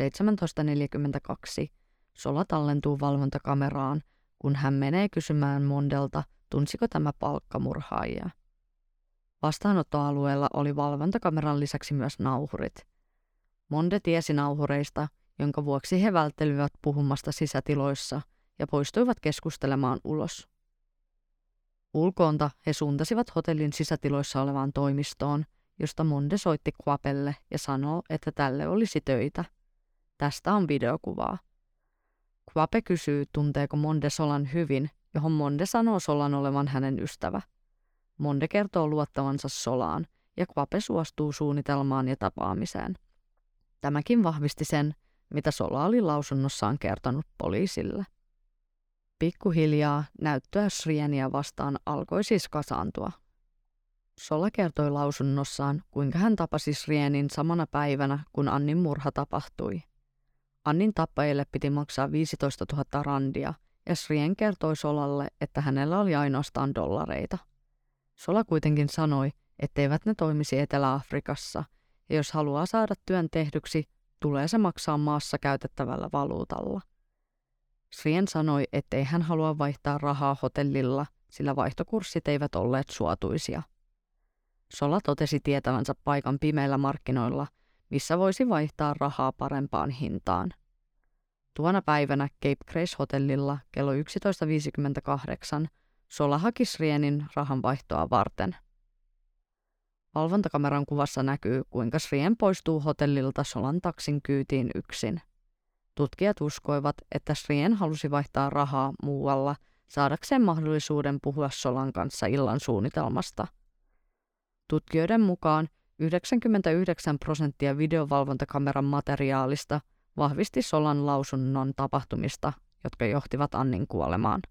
17.42, Sola tallentuu valvontakameraan, kun hän menee kysymään Mondelta – tunsiko tämä palkkamurhaajia. Vastaanottoalueella oli valvontakameran lisäksi myös nauhurit. Monde tiesi nauhureista, jonka vuoksi he välttelivät puhumasta sisätiloissa ja poistuivat keskustelemaan ulos. Ulkoonta he suuntasivat hotellin sisätiloissa olevaan toimistoon, josta Monde soitti Quapelle ja sanoi, että tälle olisi töitä. Tästä on videokuvaa. Quape kysyy, tunteeko Monde Solan hyvin johon Monde sanoo Solan olevan hänen ystävä. Monde kertoo luottavansa Solaan, ja Kvape suostuu suunnitelmaan ja tapaamiseen. Tämäkin vahvisti sen, mitä Sola oli lausunnossaan kertonut poliisille. Pikkuhiljaa näyttöä Srienia vastaan alkoi siis kasaantua. Sola kertoi lausunnossaan, kuinka hän tapasi Srienin samana päivänä, kun Annin murha tapahtui. Annin tappajille piti maksaa 15 000 randia, ja Srien kertoi Solalle, että hänellä oli ainoastaan dollareita. Sola kuitenkin sanoi, etteivät ne toimisi Etelä-Afrikassa, ja jos haluaa saada työn tehdyksi, tulee se maksaa maassa käytettävällä valuutalla. Srien sanoi, ettei hän halua vaihtaa rahaa hotellilla, sillä vaihtokurssit eivät olleet suotuisia. Sola totesi tietävänsä paikan pimeillä markkinoilla, missä voisi vaihtaa rahaa parempaan hintaan. Tuona päivänä Cape Grace-hotellilla kello 11.58 Sola haki Srienin rahanvaihtoa varten. Valvontakameran kuvassa näkyy, kuinka Srien poistuu hotellilta Solan taksin kyytiin yksin. Tutkijat uskoivat, että Srien halusi vaihtaa rahaa muualla saadakseen mahdollisuuden puhua Solan kanssa illan suunnitelmasta. Tutkijoiden mukaan 99 prosenttia videovalvontakameran materiaalista vahvisti Solan lausunnon tapahtumista, jotka johtivat Annin kuolemaan.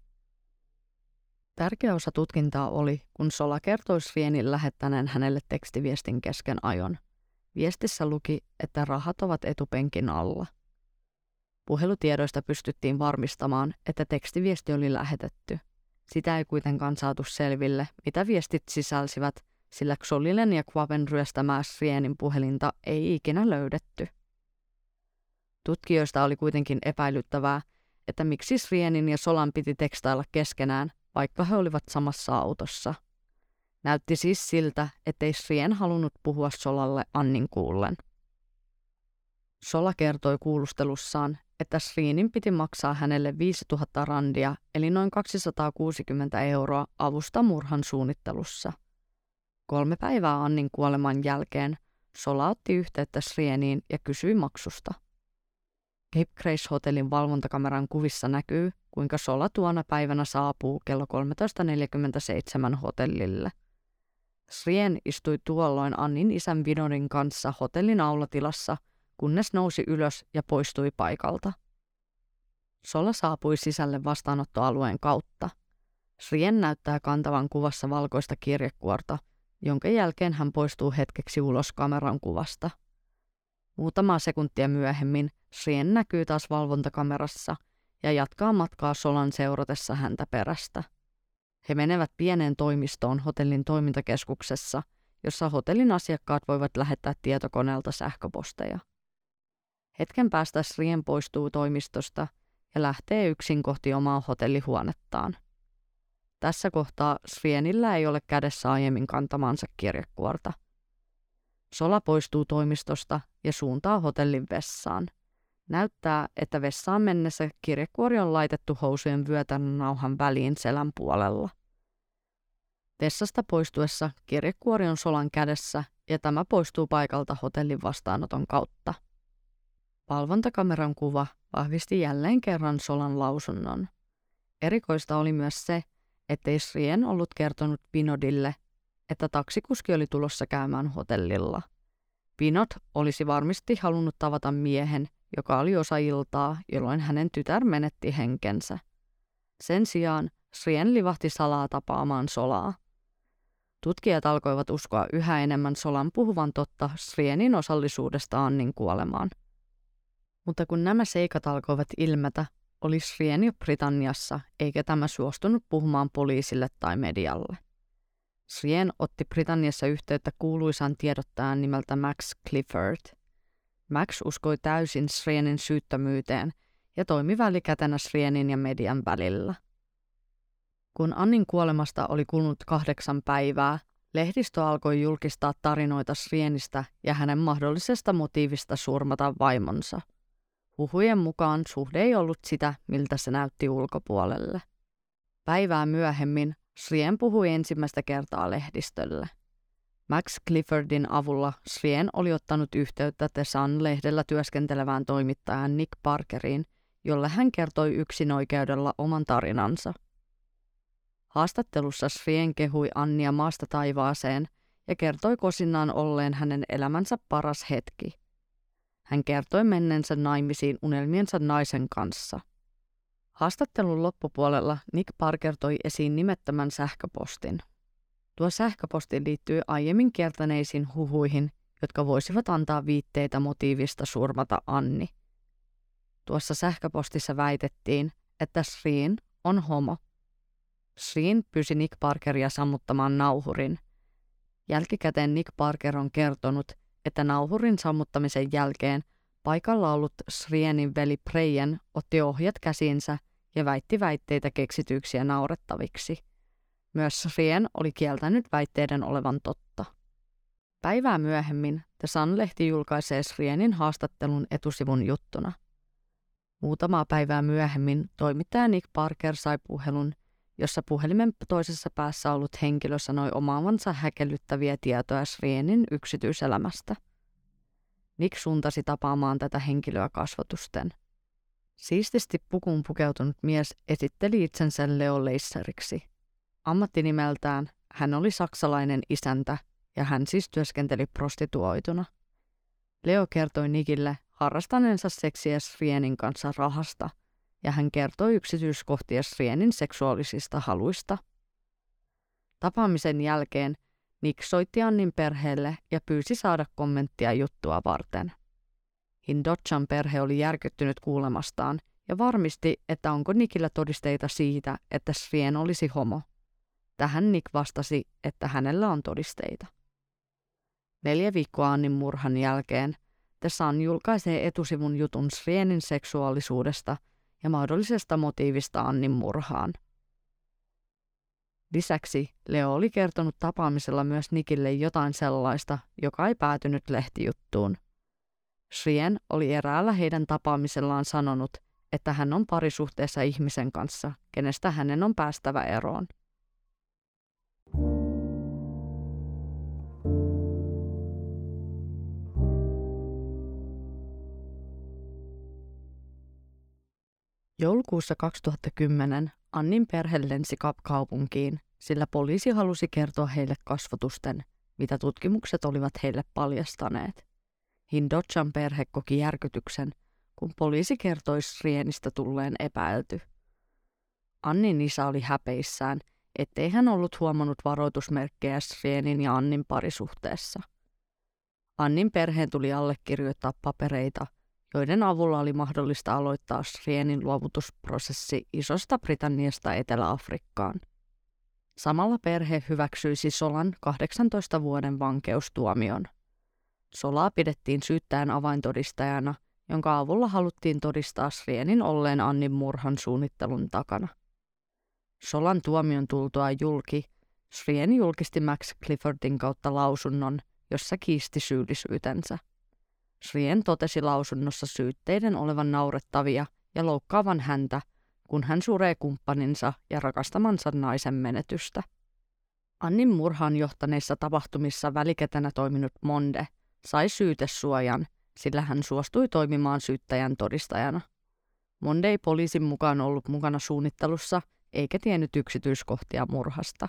Tärkeä osa tutkintaa oli, kun Sola kertoi Svienin lähettäneen hänelle tekstiviestin kesken ajon. Viestissä luki, että rahat ovat etupenkin alla. Puhelutiedoista pystyttiin varmistamaan, että tekstiviesti oli lähetetty. Sitä ei kuitenkaan saatu selville, mitä viestit sisälsivät, sillä Xolilen ja Quaven ryöstämää Srienin puhelinta ei ikinä löydetty. Tutkijoista oli kuitenkin epäilyttävää, että miksi Srienin ja Solan piti tekstailla keskenään, vaikka he olivat samassa autossa. Näytti siis siltä, ettei Srien halunnut puhua Solalle Annin kuullen. Sola kertoi kuulustelussaan, että Srinin piti maksaa hänelle 5000 randia, eli noin 260 euroa avusta murhan suunnittelussa. Kolme päivää Annin kuoleman jälkeen Sola otti yhteyttä Srieniin ja kysyi maksusta. Cape Grace Hotellin valvontakameran kuvissa näkyy, kuinka Sola tuona päivänä saapuu kello 13.47 hotellille. Srien istui tuolloin Annin isän Vidorin kanssa hotellin aulatilassa, kunnes nousi ylös ja poistui paikalta. Sola saapui sisälle vastaanottoalueen kautta. Srien näyttää kantavan kuvassa valkoista kirjekuorta, jonka jälkeen hän poistuu hetkeksi ulos kameran kuvasta. Muutamaa sekuntia myöhemmin Srien näkyy taas valvontakamerassa – ja jatkaa matkaa Solan seuratessa häntä perästä. He menevät pieneen toimistoon hotellin toimintakeskuksessa, jossa hotellin asiakkaat voivat lähettää tietokoneelta sähköposteja. Hetken päästä Srien poistuu toimistosta ja lähtee yksin kohti omaa hotellihuonettaan. Tässä kohtaa Srienillä ei ole kädessä aiemmin kantamansa kirjekuorta. Sola poistuu toimistosta ja suuntaa hotellin vessaan – Näyttää, että vessaan mennessä kirjekuori on laitettu housujen vyötärnauhan väliin selän puolella. Vessasta poistuessa kirjekuori on Solan kädessä ja tämä poistuu paikalta hotellin vastaanoton kautta. Valvontakameran kuva vahvisti jälleen kerran Solan lausunnon. Erikoista oli myös se, ettei Srien ollut kertonut Pinodille, että taksikuski oli tulossa käymään hotellilla. Pinot olisi varmasti halunnut tavata miehen, joka oli osa iltaa, jolloin hänen tytär menetti henkensä. Sen sijaan Srien livahti salaa tapaamaan Solaa. Tutkijat alkoivat uskoa yhä enemmän Solan puhuvan totta Srienin osallisuudesta Annin kuolemaan. Mutta kun nämä seikat alkoivat ilmetä, oli Srien jo Britanniassa, eikä tämä suostunut puhumaan poliisille tai medialle. Srien otti Britanniassa yhteyttä kuuluisaan tiedottajan nimeltä Max Clifford – Max uskoi täysin Srienin syyttömyyteen ja toimi välikätenä Srienin ja median välillä. Kun Annin kuolemasta oli kulunut kahdeksan päivää, lehdistö alkoi julkistaa tarinoita Srienistä ja hänen mahdollisesta motiivista surmata vaimonsa. Huhujen mukaan suhde ei ollut sitä, miltä se näytti ulkopuolelle. Päivää myöhemmin Srien puhui ensimmäistä kertaa lehdistölle – Max Cliffordin avulla Srien oli ottanut yhteyttä The Sun-lehdellä työskentelevään toimittajaan Nick Parkeriin, jolle hän kertoi yksin oikeudella oman tarinansa. Haastattelussa Srien kehui Annia maasta taivaaseen ja kertoi kosinaan olleen hänen elämänsä paras hetki. Hän kertoi mennensä naimisiin unelmiensa naisen kanssa. Haastattelun loppupuolella Nick Parker toi esiin nimettömän sähköpostin – Tuo sähköposti liittyy aiemmin kiertäneisiin huhuihin, jotka voisivat antaa viitteitä motiivista surmata Anni. Tuossa sähköpostissa väitettiin, että Shreen on homo. Shreen pysi Nick Parkeria sammuttamaan nauhurin. Jälkikäteen Nick Parker on kertonut, että nauhurin sammuttamisen jälkeen paikalla ollut Shreenin veli Preyen otti ohjat käsinsä ja väitti väitteitä keksityksiä naurettaviksi. Myös Shreen oli kieltänyt väitteiden olevan totta. Päivää myöhemmin The Sun-lehti julkaisee Shreenin haastattelun etusivun juttuna. Muutamaa päivää myöhemmin toimittaja Nick Parker sai puhelun, jossa puhelimen toisessa päässä ollut henkilö sanoi omaavansa häkellyttäviä tietoja Shreenin yksityiselämästä. Nick suuntasi tapaamaan tätä henkilöä kasvatusten. Siististi pukuun pukeutunut mies esitteli itsensä Leo Leisseriksi. Ammattinimeltään hän oli saksalainen isäntä ja hän siis työskenteli prostituoituna. Leo kertoi Nikille harrastaneensa seksiä Srienin kanssa rahasta, ja hän kertoi yksityiskohtia Srienin seksuaalisista haluista. Tapaamisen jälkeen Nick soitti Annin perheelle ja pyysi saada kommenttia juttua varten. Hindochan perhe oli järkyttynyt kuulemastaan ja varmisti, että onko Nikillä todisteita siitä, että Srien olisi homo. Tähän Nick vastasi, että hänellä on todisteita. Neljä viikkoa Annin murhan jälkeen The Sun julkaisee etusivun jutun Srienin seksuaalisuudesta ja mahdollisesta motiivista Annin murhaan. Lisäksi Leo oli kertonut tapaamisella myös Nikille jotain sellaista, joka ei päätynyt lehtijuttuun. Shrien oli eräällä heidän tapaamisellaan sanonut, että hän on parisuhteessa ihmisen kanssa, kenestä hänen on päästävä eroon. Joulukuussa 2010 Annin perhe lensi Kapkaupunkiin, sillä poliisi halusi kertoa heille kasvotusten, mitä tutkimukset olivat heille paljastaneet. Hindochan perhe koki järkytyksen, kun poliisi kertoi Srienistä tulleen epäilty. Annin isä oli häpeissään, ettei hän ollut huomannut varoitusmerkkejä Srienin ja Annin parisuhteessa. Annin perheen tuli allekirjoittaa papereita, joiden avulla oli mahdollista aloittaa Srienin luovutusprosessi Isosta Britanniasta Etelä-Afrikkaan. Samalla perhe hyväksyisi Solan 18 vuoden vankeustuomion. Solaa pidettiin syyttäjän avaintodistajana, jonka avulla haluttiin todistaa Srienin olleen Annin murhan suunnittelun takana. Solan tuomion tultua julki, Srien julkisti Max Cliffordin kautta lausunnon, jossa kiisti syyllisyytensä. Srien totesi lausunnossa syytteiden olevan naurettavia ja loukkaavan häntä, kun hän suree kumppaninsa ja rakastamansa naisen menetystä. Annin murhaan johtaneissa tapahtumissa väliketänä toiminut Monde sai syytesuojan, sillä hän suostui toimimaan syyttäjän todistajana. Monde ei poliisin mukaan ollut mukana suunnittelussa eikä tiennyt yksityiskohtia murhasta.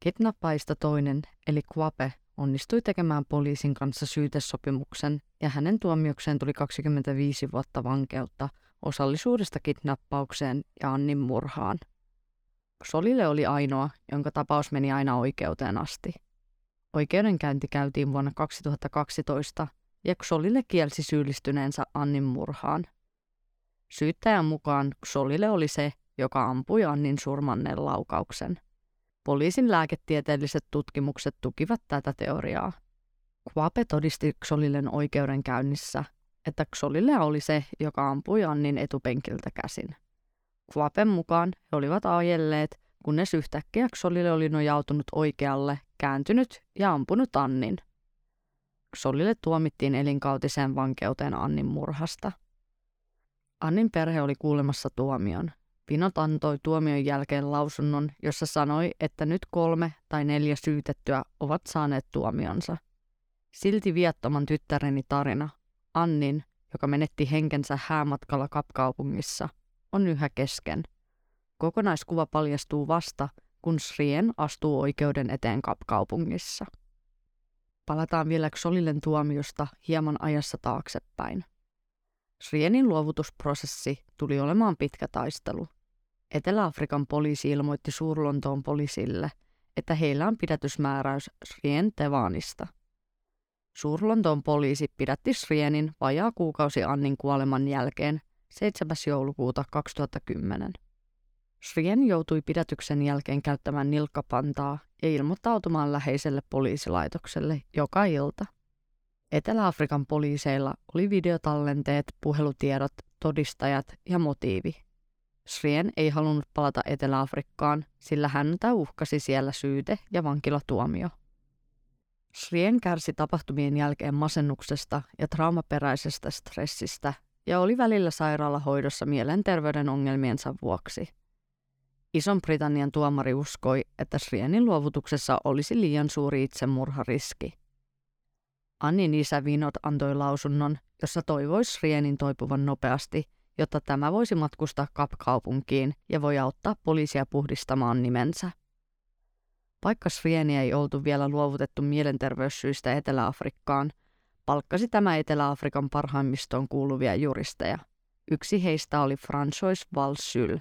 Kidnappaista toinen, eli Quape, onnistui tekemään poliisin kanssa syytesopimuksen ja hänen tuomiokseen tuli 25 vuotta vankeutta osallisuudesta kidnappaukseen ja Annin murhaan. Solille oli ainoa, jonka tapaus meni aina oikeuteen asti. Oikeudenkäynti käytiin vuonna 2012 ja Xolille kielsi syyllistyneensä Annin murhaan. Syyttäjän mukaan Xolille oli se, joka ampui Annin surmanneen laukauksen. Poliisin lääketieteelliset tutkimukset tukivat tätä teoriaa. Quape todisti Xolillen oikeudenkäynnissä, että Xolille oli se, joka ampui Annin etupenkiltä käsin. Quapen mukaan he olivat ajelleet, kunnes yhtäkkiä Xolille oli nojautunut oikealle, kääntynyt ja ampunut Annin. Xolille tuomittiin elinkautiseen vankeuteen Annin murhasta. Annin perhe oli kuulemassa tuomion, Pinot antoi tuomion jälkeen lausunnon, jossa sanoi, että nyt kolme tai neljä syytettyä ovat saaneet tuomionsa. Silti viattoman tyttäreni tarina, Annin, joka menetti henkensä häämatkalla Kapkaupungissa, on yhä kesken. Kokonaiskuva paljastuu vasta, kun Srien astuu oikeuden eteen Kapkaupungissa. Palataan vielä Xolillen tuomiosta hieman ajassa taaksepäin. Srienin luovutusprosessi tuli olemaan pitkä taistelu. Etelä-Afrikan poliisi ilmoitti Suurlontoon poliisille, että heillä on pidätysmääräys Srien Tevanista. Suurlontoon poliisi pidätti Srienin vajaa kuukausi Annin kuoleman jälkeen 7. joulukuuta 2010. Srien joutui pidätyksen jälkeen käyttämään nilkkapantaa ja ilmoittautumaan läheiselle poliisilaitokselle joka ilta. Etelä-Afrikan poliiseilla oli videotallenteet, puhelutiedot, todistajat ja motiivi. Srien ei halunnut palata Etelä-Afrikkaan, sillä häntä uhkasi siellä syyte ja vankilatuomio. Srien kärsi tapahtumien jälkeen masennuksesta ja traumaperäisestä stressistä ja oli välillä sairaalahoidossa mielenterveyden ongelmiensa vuoksi. Ison-Britannian tuomari uskoi, että Srienin luovutuksessa olisi liian suuri itsemurhariski. Annin isä Vinot antoi lausunnon, jossa toivoi Srienin toipuvan nopeasti, jotta tämä voisi matkustaa Kap-kaupunkiin ja voi auttaa poliisia puhdistamaan nimensä. Vaikka Srieni ei oltu vielä luovutettu mielenterveyssyistä Etelä-Afrikkaan, palkkasi tämä Etelä-Afrikan parhaimmistoon kuuluvia juristeja. Yksi heistä oli François Valsyl.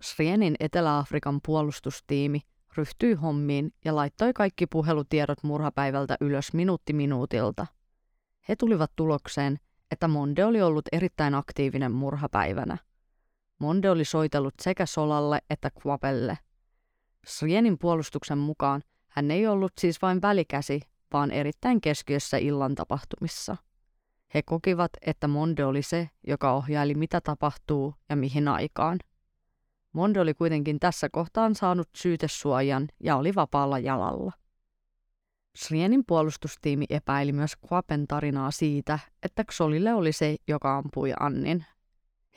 Srienin Etelä-Afrikan puolustustiimi ryhtyi hommiin ja laittoi kaikki puhelutiedot murhapäivältä ylös minuutti minuutilta. He tulivat tulokseen, että Monde oli ollut erittäin aktiivinen murhapäivänä. Monde oli soitellut sekä Solalle että Quapelle. Srienin puolustuksen mukaan hän ei ollut siis vain välikäsi, vaan erittäin keskiössä illan tapahtumissa. He kokivat, että Monde oli se, joka ohjaili mitä tapahtuu ja mihin aikaan. Monde oli kuitenkin tässä kohtaan saanut syytesuojan ja oli vapaalla jalalla. Srienin puolustustiimi epäili myös Quapen tarinaa siitä, että Xolille oli se, joka ampui Annin.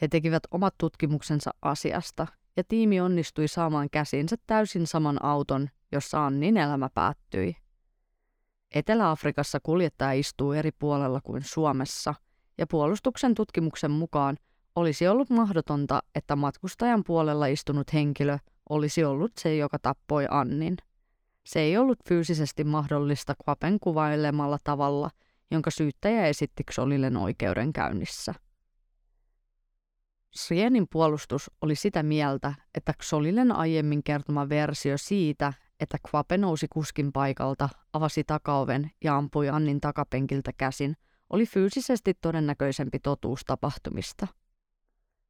He tekivät omat tutkimuksensa asiasta, ja tiimi onnistui saamaan käsinsä täysin saman auton, jossa Annin elämä päättyi. Etelä-Afrikassa kuljettaja istuu eri puolella kuin Suomessa, ja puolustuksen tutkimuksen mukaan olisi ollut mahdotonta, että matkustajan puolella istunut henkilö olisi ollut se, joka tappoi Annin. Se ei ollut fyysisesti mahdollista Quapen kuvailemalla tavalla, jonka syyttäjä esitti Xolillen oikeudenkäynnissä. Srienin puolustus oli sitä mieltä, että Xolillen aiemmin kertoma versio siitä, että Quape nousi kuskin paikalta, avasi takaoven ja ampui Annin takapenkiltä käsin, oli fyysisesti todennäköisempi totuus tapahtumista.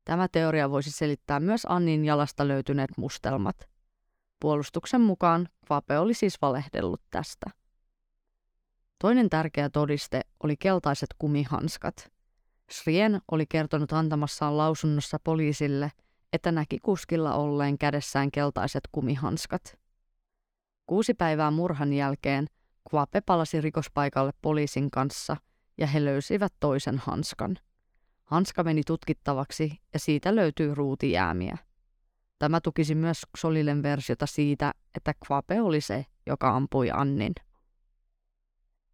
Tämä teoria voisi selittää myös Annin jalasta löytyneet mustelmat – Puolustuksen mukaan Kvape oli siis valehdellut tästä. Toinen tärkeä todiste oli keltaiset kumihanskat. Srien oli kertonut antamassaan lausunnossa poliisille, että näki kuskilla olleen kädessään keltaiset kumihanskat. Kuusi päivää murhan jälkeen Kvape palasi rikospaikalle poliisin kanssa ja he löysivät toisen hanskan. Hanska meni tutkittavaksi ja siitä löytyi ruutijäämiä. Tämä tukisi myös Solilen versiota siitä, että Quape oli se, joka ampui Annin.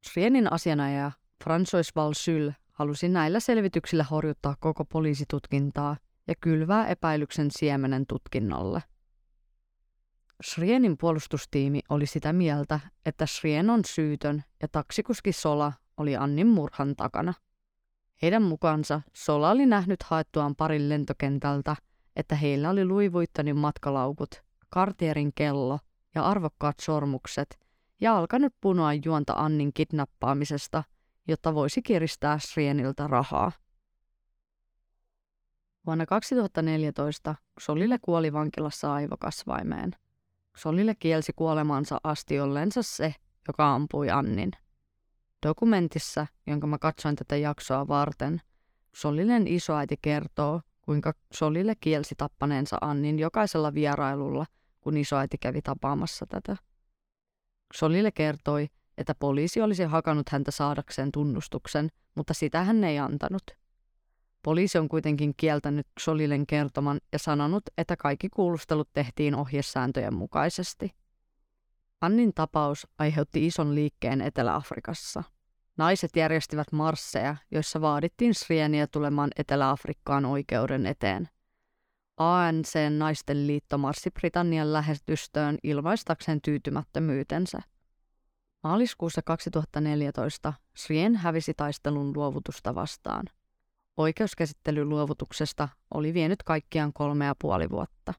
Srienin asianajaja François Valsyl halusi näillä selvityksillä horjuttaa koko poliisitutkintaa ja kylvää epäilyksen siemenen tutkinnolle. Srienin puolustustiimi oli sitä mieltä, että Srien on syytön ja taksikuski Sola oli Annin murhan takana. Heidän mukaansa Sola oli nähnyt haettuaan parin lentokentältä – että heillä oli Louis matkalaukut, kartierin kello ja arvokkaat sormukset ja alkanut punoa juonta Annin kidnappaamisesta, jotta voisi kiristää Srieniltä rahaa. Vuonna 2014 Solille kuoli vankilassa aivokasvaimeen. Solille kielsi kuolemansa asti ollensa se, joka ampui Annin. Dokumentissa, jonka mä katsoin tätä jaksoa varten, Solinen isoäiti kertoo, kuinka Solille kielsi tappaneensa Annin jokaisella vierailulla, kun isoäiti kävi tapaamassa tätä. Solille kertoi, että poliisi olisi hakannut häntä saadakseen tunnustuksen, mutta sitä hän ei antanut. Poliisi on kuitenkin kieltänyt Solilen kertoman ja sanonut, että kaikki kuulustelut tehtiin ohjesääntöjen mukaisesti. Annin tapaus aiheutti ison liikkeen Etelä-Afrikassa. Naiset järjestivät marsseja, joissa vaadittiin Srieniä tulemaan Etelä-Afrikkaan oikeuden eteen. ANC naisten liitto marssi Britannian lähetystöön ilmaistakseen tyytymättömyytensä. Maaliskuussa 2014 Srien hävisi taistelun luovutusta vastaan. Oikeuskäsittely luovutuksesta oli vienyt kaikkiaan kolme ja puoli vuotta.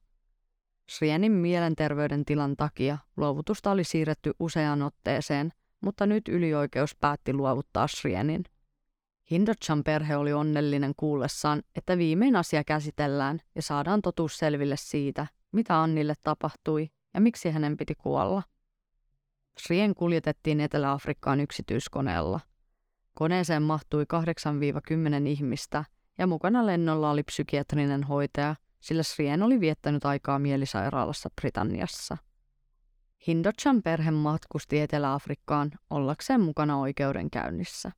Srienin mielenterveyden tilan takia luovutusta oli siirretty useaan otteeseen, mutta nyt ylioikeus päätti luovuttaa Srienin. Hindochan perhe oli onnellinen kuullessaan, että viimein asia käsitellään ja saadaan totuus selville siitä, mitä Annille tapahtui ja miksi hänen piti kuolla. Srien kuljetettiin Etelä-Afrikkaan yksityiskoneella. Koneeseen mahtui 8-10 ihmistä ja mukana lennolla oli psykiatrinen hoitaja, sillä Srien oli viettänyt aikaa mielisairaalassa Britanniassa. Hindochan perhe matkusti Etelä-Afrikkaan ollakseen mukana oikeudenkäynnissä.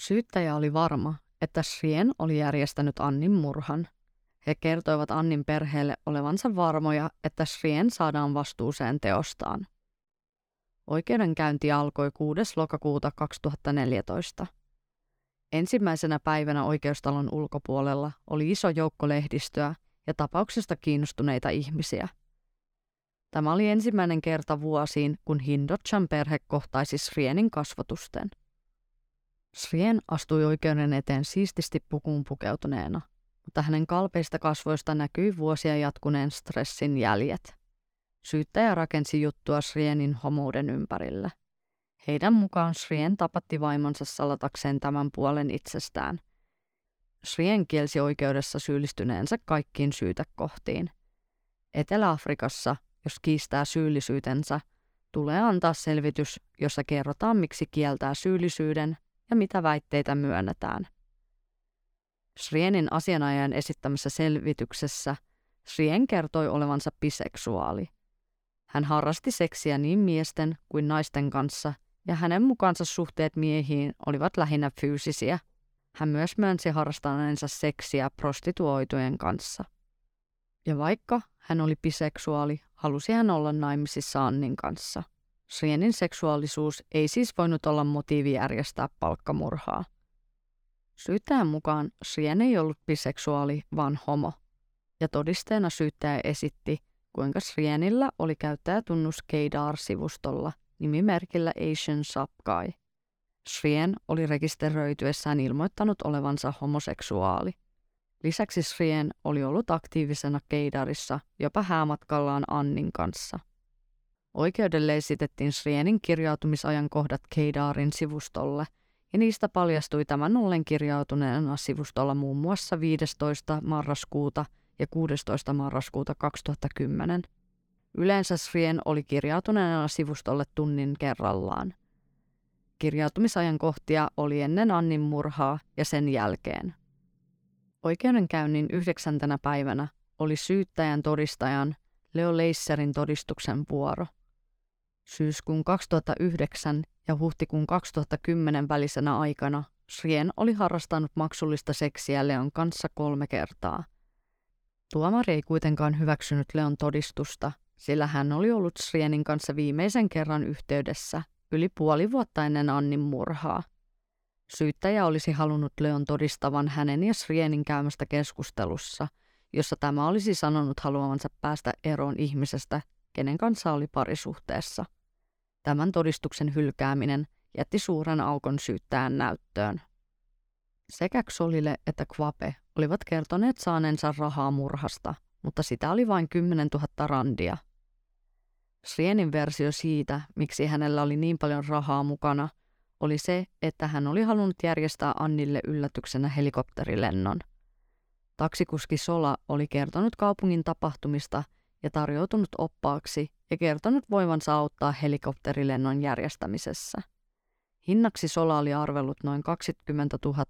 Syyttäjä oli varma, että Srien oli järjestänyt Annin murhan. He kertoivat Annin perheelle olevansa varmoja, että Srien saadaan vastuuseen teostaan. Oikeudenkäynti alkoi 6. lokakuuta 2014. Ensimmäisenä päivänä oikeustalon ulkopuolella oli iso joukko lehdistöä ja tapauksesta kiinnostuneita ihmisiä. Tämä oli ensimmäinen kerta vuosiin, kun Hindochan perhe kohtaisi Srienin kasvotusten. Srien astui oikeuden eteen siististi pukuun pukeutuneena, mutta hänen kalpeista kasvoista näkyi vuosia jatkuneen stressin jäljet. Syyttäjä rakensi juttua Srienin homouden ympärille. Heidän mukaan Srien tapatti vaimonsa salatakseen tämän puolen itsestään. Srien kielsi oikeudessa syyllistyneensä kaikkiin syytekohtiin. Etelä-Afrikassa, jos kiistää syyllisyytensä, tulee antaa selvitys, jossa kerrotaan miksi kieltää syyllisyyden ja mitä väitteitä myönnetään. Srienin asianajajan esittämässä selvityksessä Srien kertoi olevansa biseksuaali. Hän harrasti seksiä niin miesten kuin naisten kanssa ja hänen mukaansa suhteet miehiin olivat lähinnä fyysisiä. Hän myös myönsi harrastaneensa seksiä prostituoitujen kanssa. Ja vaikka hän oli biseksuaali, halusi hän olla naimisissa Annin kanssa – Srienin seksuaalisuus ei siis voinut olla motiivi järjestää palkkamurhaa. Syyttäjän mukaan Srien ei ollut biseksuaali, vaan homo. Ja todisteena syyttäjä esitti, kuinka Srienillä oli käyttäjätunnus Keidar-sivustolla nimimerkillä Asian Subguy. Srien oli rekisteröityessään ilmoittanut olevansa homoseksuaali. Lisäksi Srien oli ollut aktiivisena Keidarissa jopa häämatkallaan Annin kanssa – Oikeudelle esitettiin Srienin kirjautumisajan kohdat Keidaarin sivustolle, ja niistä paljastui tämän ollen kirjautuneena sivustolla muun muassa 15. marraskuuta ja 16. marraskuuta 2010. Yleensä Srien oli kirjautuneena sivustolle tunnin kerrallaan. Kirjautumisajan kohtia oli ennen Annin murhaa ja sen jälkeen. Oikeudenkäynnin yhdeksäntenä päivänä oli syyttäjän todistajan Leo Leisserin todistuksen vuoro – Syyskuun 2009 ja huhtikuun 2010 välisenä aikana Srien oli harrastanut maksullista seksiä Leon kanssa kolme kertaa. Tuomari ei kuitenkaan hyväksynyt Leon todistusta, sillä hän oli ollut Srienin kanssa viimeisen kerran yhteydessä yli puoli vuotta ennen Annin murhaa. Syyttäjä olisi halunnut Leon todistavan hänen ja Srienin käymästä keskustelussa, jossa tämä olisi sanonut haluavansa päästä eroon ihmisestä, kenen kanssa oli parisuhteessa – Tämän todistuksen hylkääminen jätti suuren aukon syyttäjän näyttöön. Sekä Xolile että Kvape olivat kertoneet saaneensa rahaa murhasta, mutta sitä oli vain 10 000 randia. Srienin versio siitä, miksi hänellä oli niin paljon rahaa mukana, oli se, että hän oli halunnut järjestää Annille yllätyksenä helikopterilennon. Taksikuski Sola oli kertonut kaupungin tapahtumista ja tarjoutunut oppaaksi ja kertonut voivansa auttaa helikopterilennon järjestämisessä. Hinnaksi Sola oli arvellut noin 20 000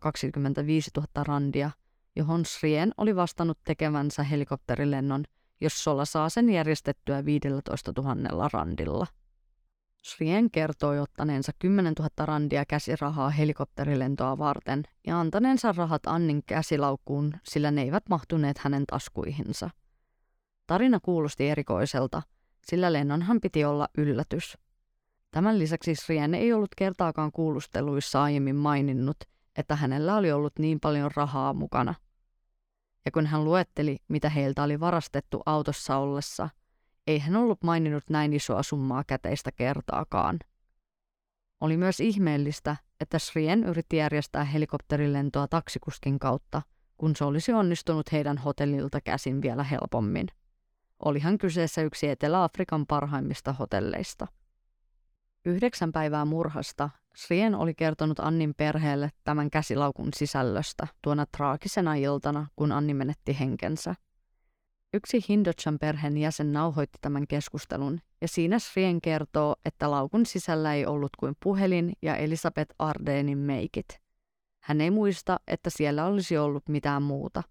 25 000 randia, johon Srien oli vastannut tekevänsä helikopterilennon, jos Sola saa sen järjestettyä 15 000 randilla. Srien kertoi ottaneensa 10 000 randia käsirahaa helikopterilentoa varten ja antaneensa rahat Annin käsilaukkuun, sillä ne eivät mahtuneet hänen taskuihinsa – Tarina kuulosti erikoiselta, sillä lennonhan piti olla yllätys. Tämän lisäksi Srien ei ollut kertaakaan kuulusteluissa aiemmin maininnut, että hänellä oli ollut niin paljon rahaa mukana. Ja kun hän luetteli, mitä heiltä oli varastettu autossa ollessa, ei hän ollut maininnut näin isoa summaa käteistä kertaakaan. Oli myös ihmeellistä, että Srien yritti järjestää helikopterilentoa taksikuskin kautta, kun se olisi onnistunut heidän hotellilta käsin vielä helpommin. Olihan kyseessä yksi Etelä-Afrikan parhaimmista hotelleista. Yhdeksän päivää murhasta Srien oli kertonut Annin perheelle tämän käsilaukun sisällöstä tuona traagisena iltana, kun Anni menetti henkensä. Yksi Hindochan perheen jäsen nauhoitti tämän keskustelun, ja siinä Srien kertoo, että laukun sisällä ei ollut kuin puhelin ja Elisabeth Ardenin meikit. Hän ei muista, että siellä olisi ollut mitään muuta.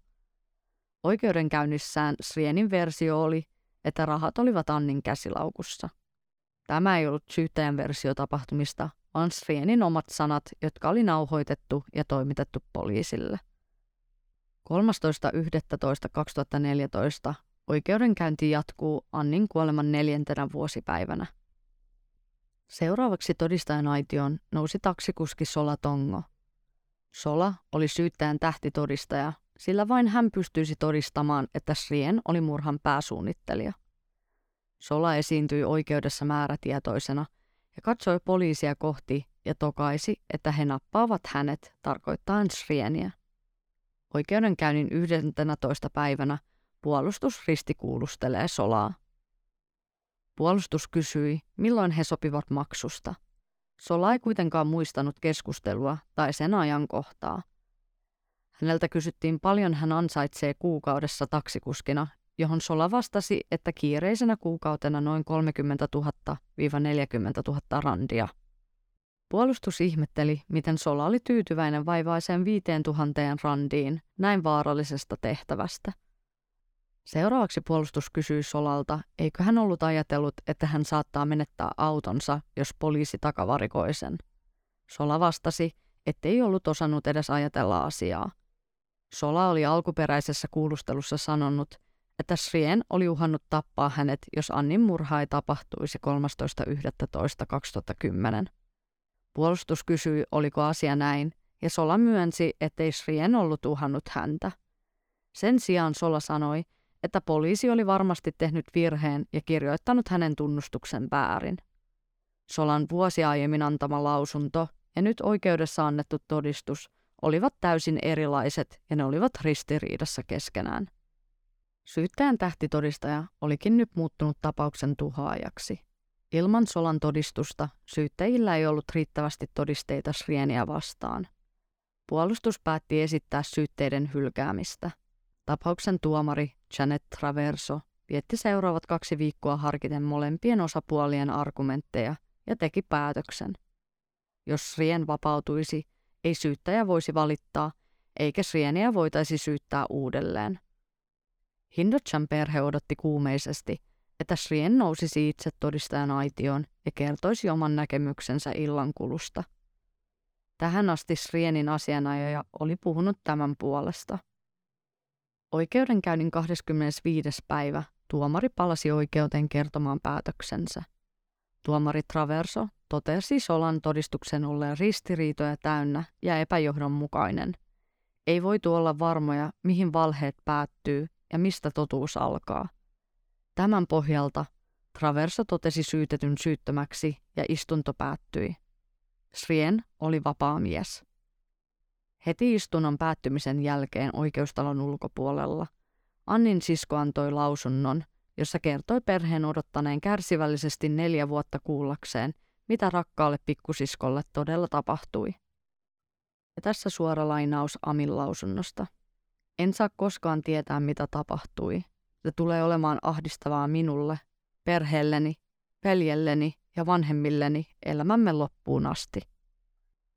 Oikeudenkäynnissään Srienin versio oli, että rahat olivat Annin käsilaukussa. Tämä ei ollut syyttäjän versio tapahtumista, vaan Srienin omat sanat, jotka oli nauhoitettu ja toimitettu poliisille. 13.11.2014 oikeudenkäynti jatkuu Annin kuoleman neljäntenä vuosipäivänä. Seuraavaksi todistajan aitioon nousi taksikuski Sola Tongo. Sola oli syyttäjän tähtitodistaja, sillä vain hän pystyisi todistamaan, että Srien oli murhan pääsuunnittelija. Sola esiintyi oikeudessa määrätietoisena ja katsoi poliisia kohti ja tokaisi, että he nappaavat hänet tarkoittaen Srieniä. Oikeudenkäynnin 11. päivänä puolustus ristikuulustelee Solaa. Puolustus kysyi, milloin he sopivat maksusta. Sola ei kuitenkaan muistanut keskustelua tai sen ajankohtaa. Häneltä kysyttiin paljon hän ansaitsee kuukaudessa taksikuskina, johon Sola vastasi, että kiireisenä kuukautena noin 30 000-40 000 randia. Puolustus ihmetteli, miten Sola oli tyytyväinen vaivaiseen 5000 randiin näin vaarallisesta tehtävästä. Seuraavaksi puolustus kysyi Solalta, eikö hän ollut ajatellut, että hän saattaa menettää autonsa, jos poliisi takavarikoi sen. Sola vastasi, ettei ollut osannut edes ajatella asiaa. Sola oli alkuperäisessä kuulustelussa sanonut, että Srien oli uhannut tappaa hänet, jos Annin murha ei tapahtuisi 13.11.2010. Puolustus kysyi, oliko asia näin, ja Sola myönsi, ettei Srien ollut uhannut häntä. Sen sijaan Sola sanoi, että poliisi oli varmasti tehnyt virheen ja kirjoittanut hänen tunnustuksen väärin. Solan vuosi aiemmin antama lausunto ja nyt oikeudessa annettu todistus olivat täysin erilaiset ja ne olivat ristiriidassa keskenään. Syyttäjän tähtitodistaja olikin nyt muuttunut tapauksen tuhoajaksi. Ilman Solan todistusta syyttäjillä ei ollut riittävästi todisteita Srieniä vastaan. Puolustus päätti esittää syytteiden hylkäämistä. Tapauksen tuomari Janet Traverso vietti seuraavat kaksi viikkoa harkiten molempien osapuolien argumentteja ja teki päätöksen. Jos Srien vapautuisi, ei syyttäjä voisi valittaa, eikä Srieniä voitaisi syyttää uudelleen. Hindochan perhe odotti kuumeisesti, että Srien nousisi itse todistajan aitioon ja kertoisi oman näkemyksensä illankulusta. Tähän asti Srienin asianajaja oli puhunut tämän puolesta. Oikeudenkäynnin 25. päivä tuomari palasi oikeuteen kertomaan päätöksensä. Tuomari Traverso totesi Solan todistuksen olleen ristiriitoja täynnä ja epäjohdonmukainen. Ei voitu olla varmoja, mihin valheet päättyy ja mistä totuus alkaa. Tämän pohjalta Traverso totesi syytetyn syyttömäksi ja istunto päättyi. Srien oli vapaa mies. Heti istunnon päättymisen jälkeen oikeustalon ulkopuolella Annin sisko antoi lausunnon, jossa kertoi perheen odottaneen kärsivällisesti neljä vuotta kuullakseen, mitä rakkaalle pikkusiskolle todella tapahtui. Ja tässä suora lainaus Amin lausunnosta. En saa koskaan tietää, mitä tapahtui. Se tulee olemaan ahdistavaa minulle, perheelleni, veljelleni ja vanhemmilleni elämämme loppuun asti.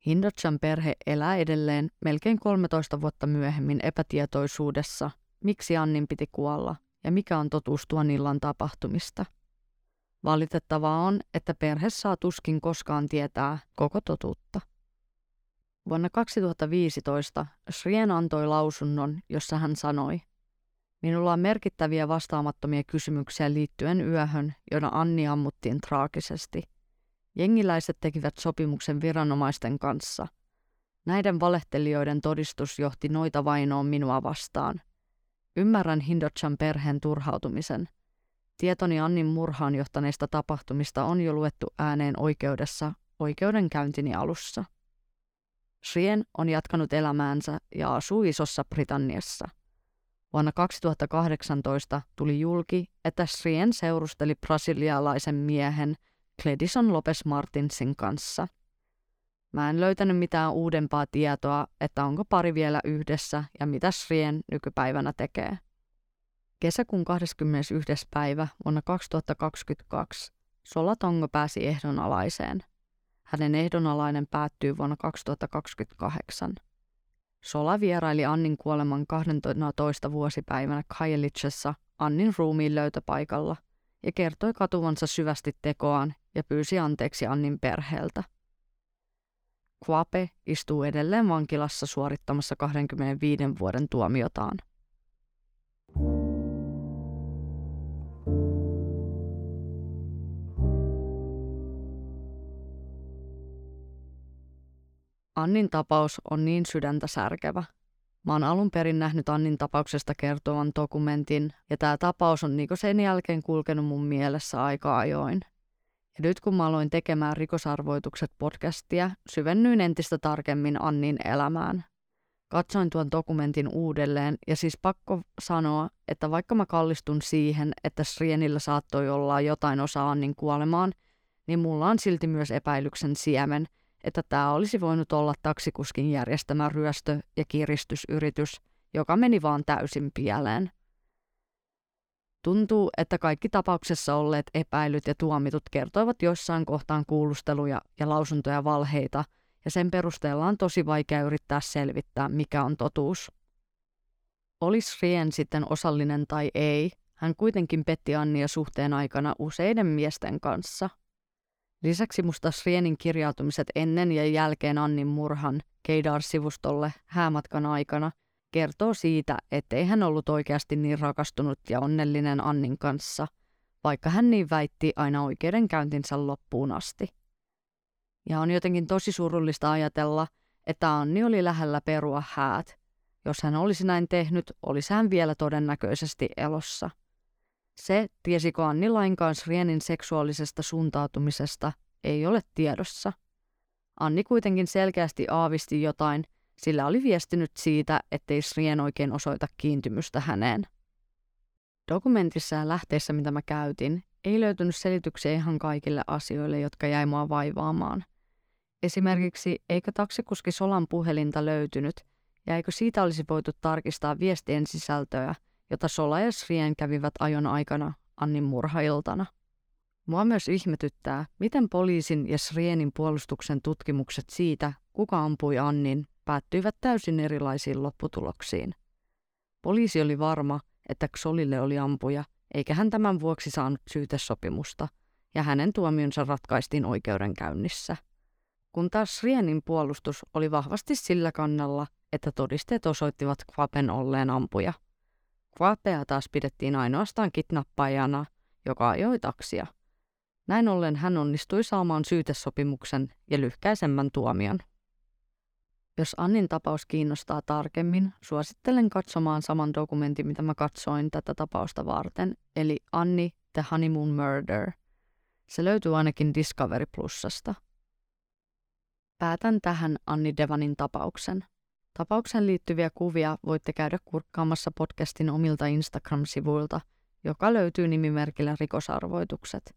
Hindochan perhe elää edelleen melkein 13 vuotta myöhemmin epätietoisuudessa, miksi Annin piti kuolla ja mikä on totuus tuon illan tapahtumista. Valitettavaa on, että perhe saa tuskin koskaan tietää koko totuutta. Vuonna 2015 Srien antoi lausunnon, jossa hän sanoi, Minulla on merkittäviä vastaamattomia kysymyksiä liittyen yöhön, jona Anni ammuttiin traagisesti. Jengiläiset tekivät sopimuksen viranomaisten kanssa. Näiden valehtelijoiden todistus johti noita vainoon minua vastaan. Ymmärrän Hindochan perheen turhautumisen. Tietoni Annin murhaan johtaneista tapahtumista on jo luettu ääneen oikeudessa oikeudenkäyntini alussa. Shrien on jatkanut elämäänsä ja asuu Isossa Britanniassa. Vuonna 2018 tuli julki, että Srien seurusteli brasilialaisen miehen Cledison Lopez Martinsin kanssa. Mä en löytänyt mitään uudempaa tietoa, että onko pari vielä yhdessä ja mitä Srien nykypäivänä tekee. Kesäkuun 21. päivä vuonna 2022 Solatongo pääsi ehdonalaiseen. Hänen ehdonalainen päättyy vuonna 2028. Sola vieraili Annin kuoleman 12 vuosipäivänä Kajelitsessa Annin ruumiin löytöpaikalla ja kertoi katuvansa syvästi tekoaan ja pyysi anteeksi Annin perheeltä. Quape istuu edelleen vankilassa suorittamassa 25 vuoden tuomiotaan. Annin tapaus on niin sydäntä särkevä. Mä oon alun perin nähnyt Annin tapauksesta kertovan dokumentin, ja tämä tapaus on niinku sen jälkeen kulkenut mun mielessä aika ajoin. Ja nyt kun mä aloin tekemään rikosarvoitukset podcastia, syvennyin entistä tarkemmin Annin elämään. Katsoin tuon dokumentin uudelleen, ja siis pakko sanoa, että vaikka mä kallistun siihen, että Srienillä saattoi olla jotain osaa Annin kuolemaan, niin mulla on silti myös epäilyksen siemen – että tämä olisi voinut olla taksikuskin järjestämä ryöstö- ja kiristysyritys, joka meni vaan täysin pieleen. Tuntuu, että kaikki tapauksessa olleet epäilyt ja tuomitut kertoivat joissain kohtaan kuulusteluja ja lausuntoja valheita, ja sen perusteella on tosi vaikea yrittää selvittää, mikä on totuus. Olisi Rien sitten osallinen tai ei, hän kuitenkin petti Annia suhteen aikana useiden miesten kanssa – Lisäksi musta Srienin kirjautumiset ennen ja jälkeen Annin murhan Keidar-sivustolle häämatkan aikana kertoo siitä, ettei hän ollut oikeasti niin rakastunut ja onnellinen Annin kanssa, vaikka hän niin väitti aina oikeudenkäyntinsä loppuun asti. Ja on jotenkin tosi surullista ajatella, että Anni oli lähellä perua häät. Jos hän olisi näin tehnyt, olisi hän vielä todennäköisesti elossa – se, tiesikö Anni lainkaan Srienin seksuaalisesta suuntautumisesta, ei ole tiedossa. Anni kuitenkin selkeästi aavisti jotain, sillä oli viestinyt siitä, ettei Srien oikein osoita kiintymystä häneen. Dokumentissa ja lähteessä, mitä mä käytin, ei löytynyt selityksiä ihan kaikille asioille, jotka jäi mua vaivaamaan. Esimerkiksi eikö taksikuski Solan puhelinta löytynyt, ja eikö siitä olisi voitu tarkistaa viestien sisältöä – jota Sola ja Srien kävivät ajon aikana Annin murhailtana. Mua myös ihmetyttää, miten poliisin ja Srienin puolustuksen tutkimukset siitä, kuka ampui Annin, päättyivät täysin erilaisiin lopputuloksiin. Poliisi oli varma, että Xolille oli ampuja, eikä hän tämän vuoksi saanut syytesopimusta, ja hänen tuomionsa ratkaistiin oikeudenkäynnissä. Kun taas Srienin puolustus oli vahvasti sillä kannalla, että todisteet osoittivat Kvapen olleen ampuja – Quapea taas pidettiin ainoastaan kidnappajana, joka ajoi taksia. Näin ollen hän onnistui saamaan syytesopimuksen ja lyhkäisemmän tuomion. Jos Annin tapaus kiinnostaa tarkemmin, suosittelen katsomaan saman dokumentin, mitä mä katsoin tätä tapausta varten, eli Anni The Honeymoon Murder. Se löytyy ainakin Discovery Plusasta. Päätän tähän Anni Devanin tapauksen. Tapaukseen liittyviä kuvia voitte käydä kurkkaamassa podcastin omilta Instagram-sivuilta, joka löytyy nimimerkillä rikosarvoitukset.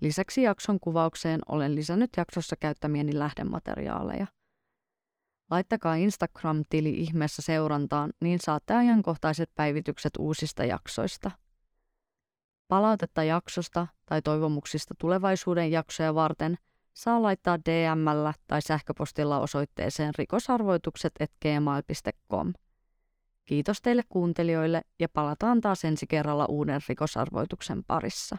Lisäksi jakson kuvaukseen olen lisännyt jaksossa käyttämieni lähdemateriaaleja. Laittakaa Instagram-tili ihmeessä seurantaan, niin saatte ajankohtaiset päivitykset uusista jaksoista. Palautetta jaksosta tai toivomuksista tulevaisuuden jaksoja varten – saa laittaa DMllä tai sähköpostilla osoitteeseen rikosarvoitukset.gmail.com. Kiitos teille kuuntelijoille ja palataan taas ensi kerralla uuden rikosarvoituksen parissa.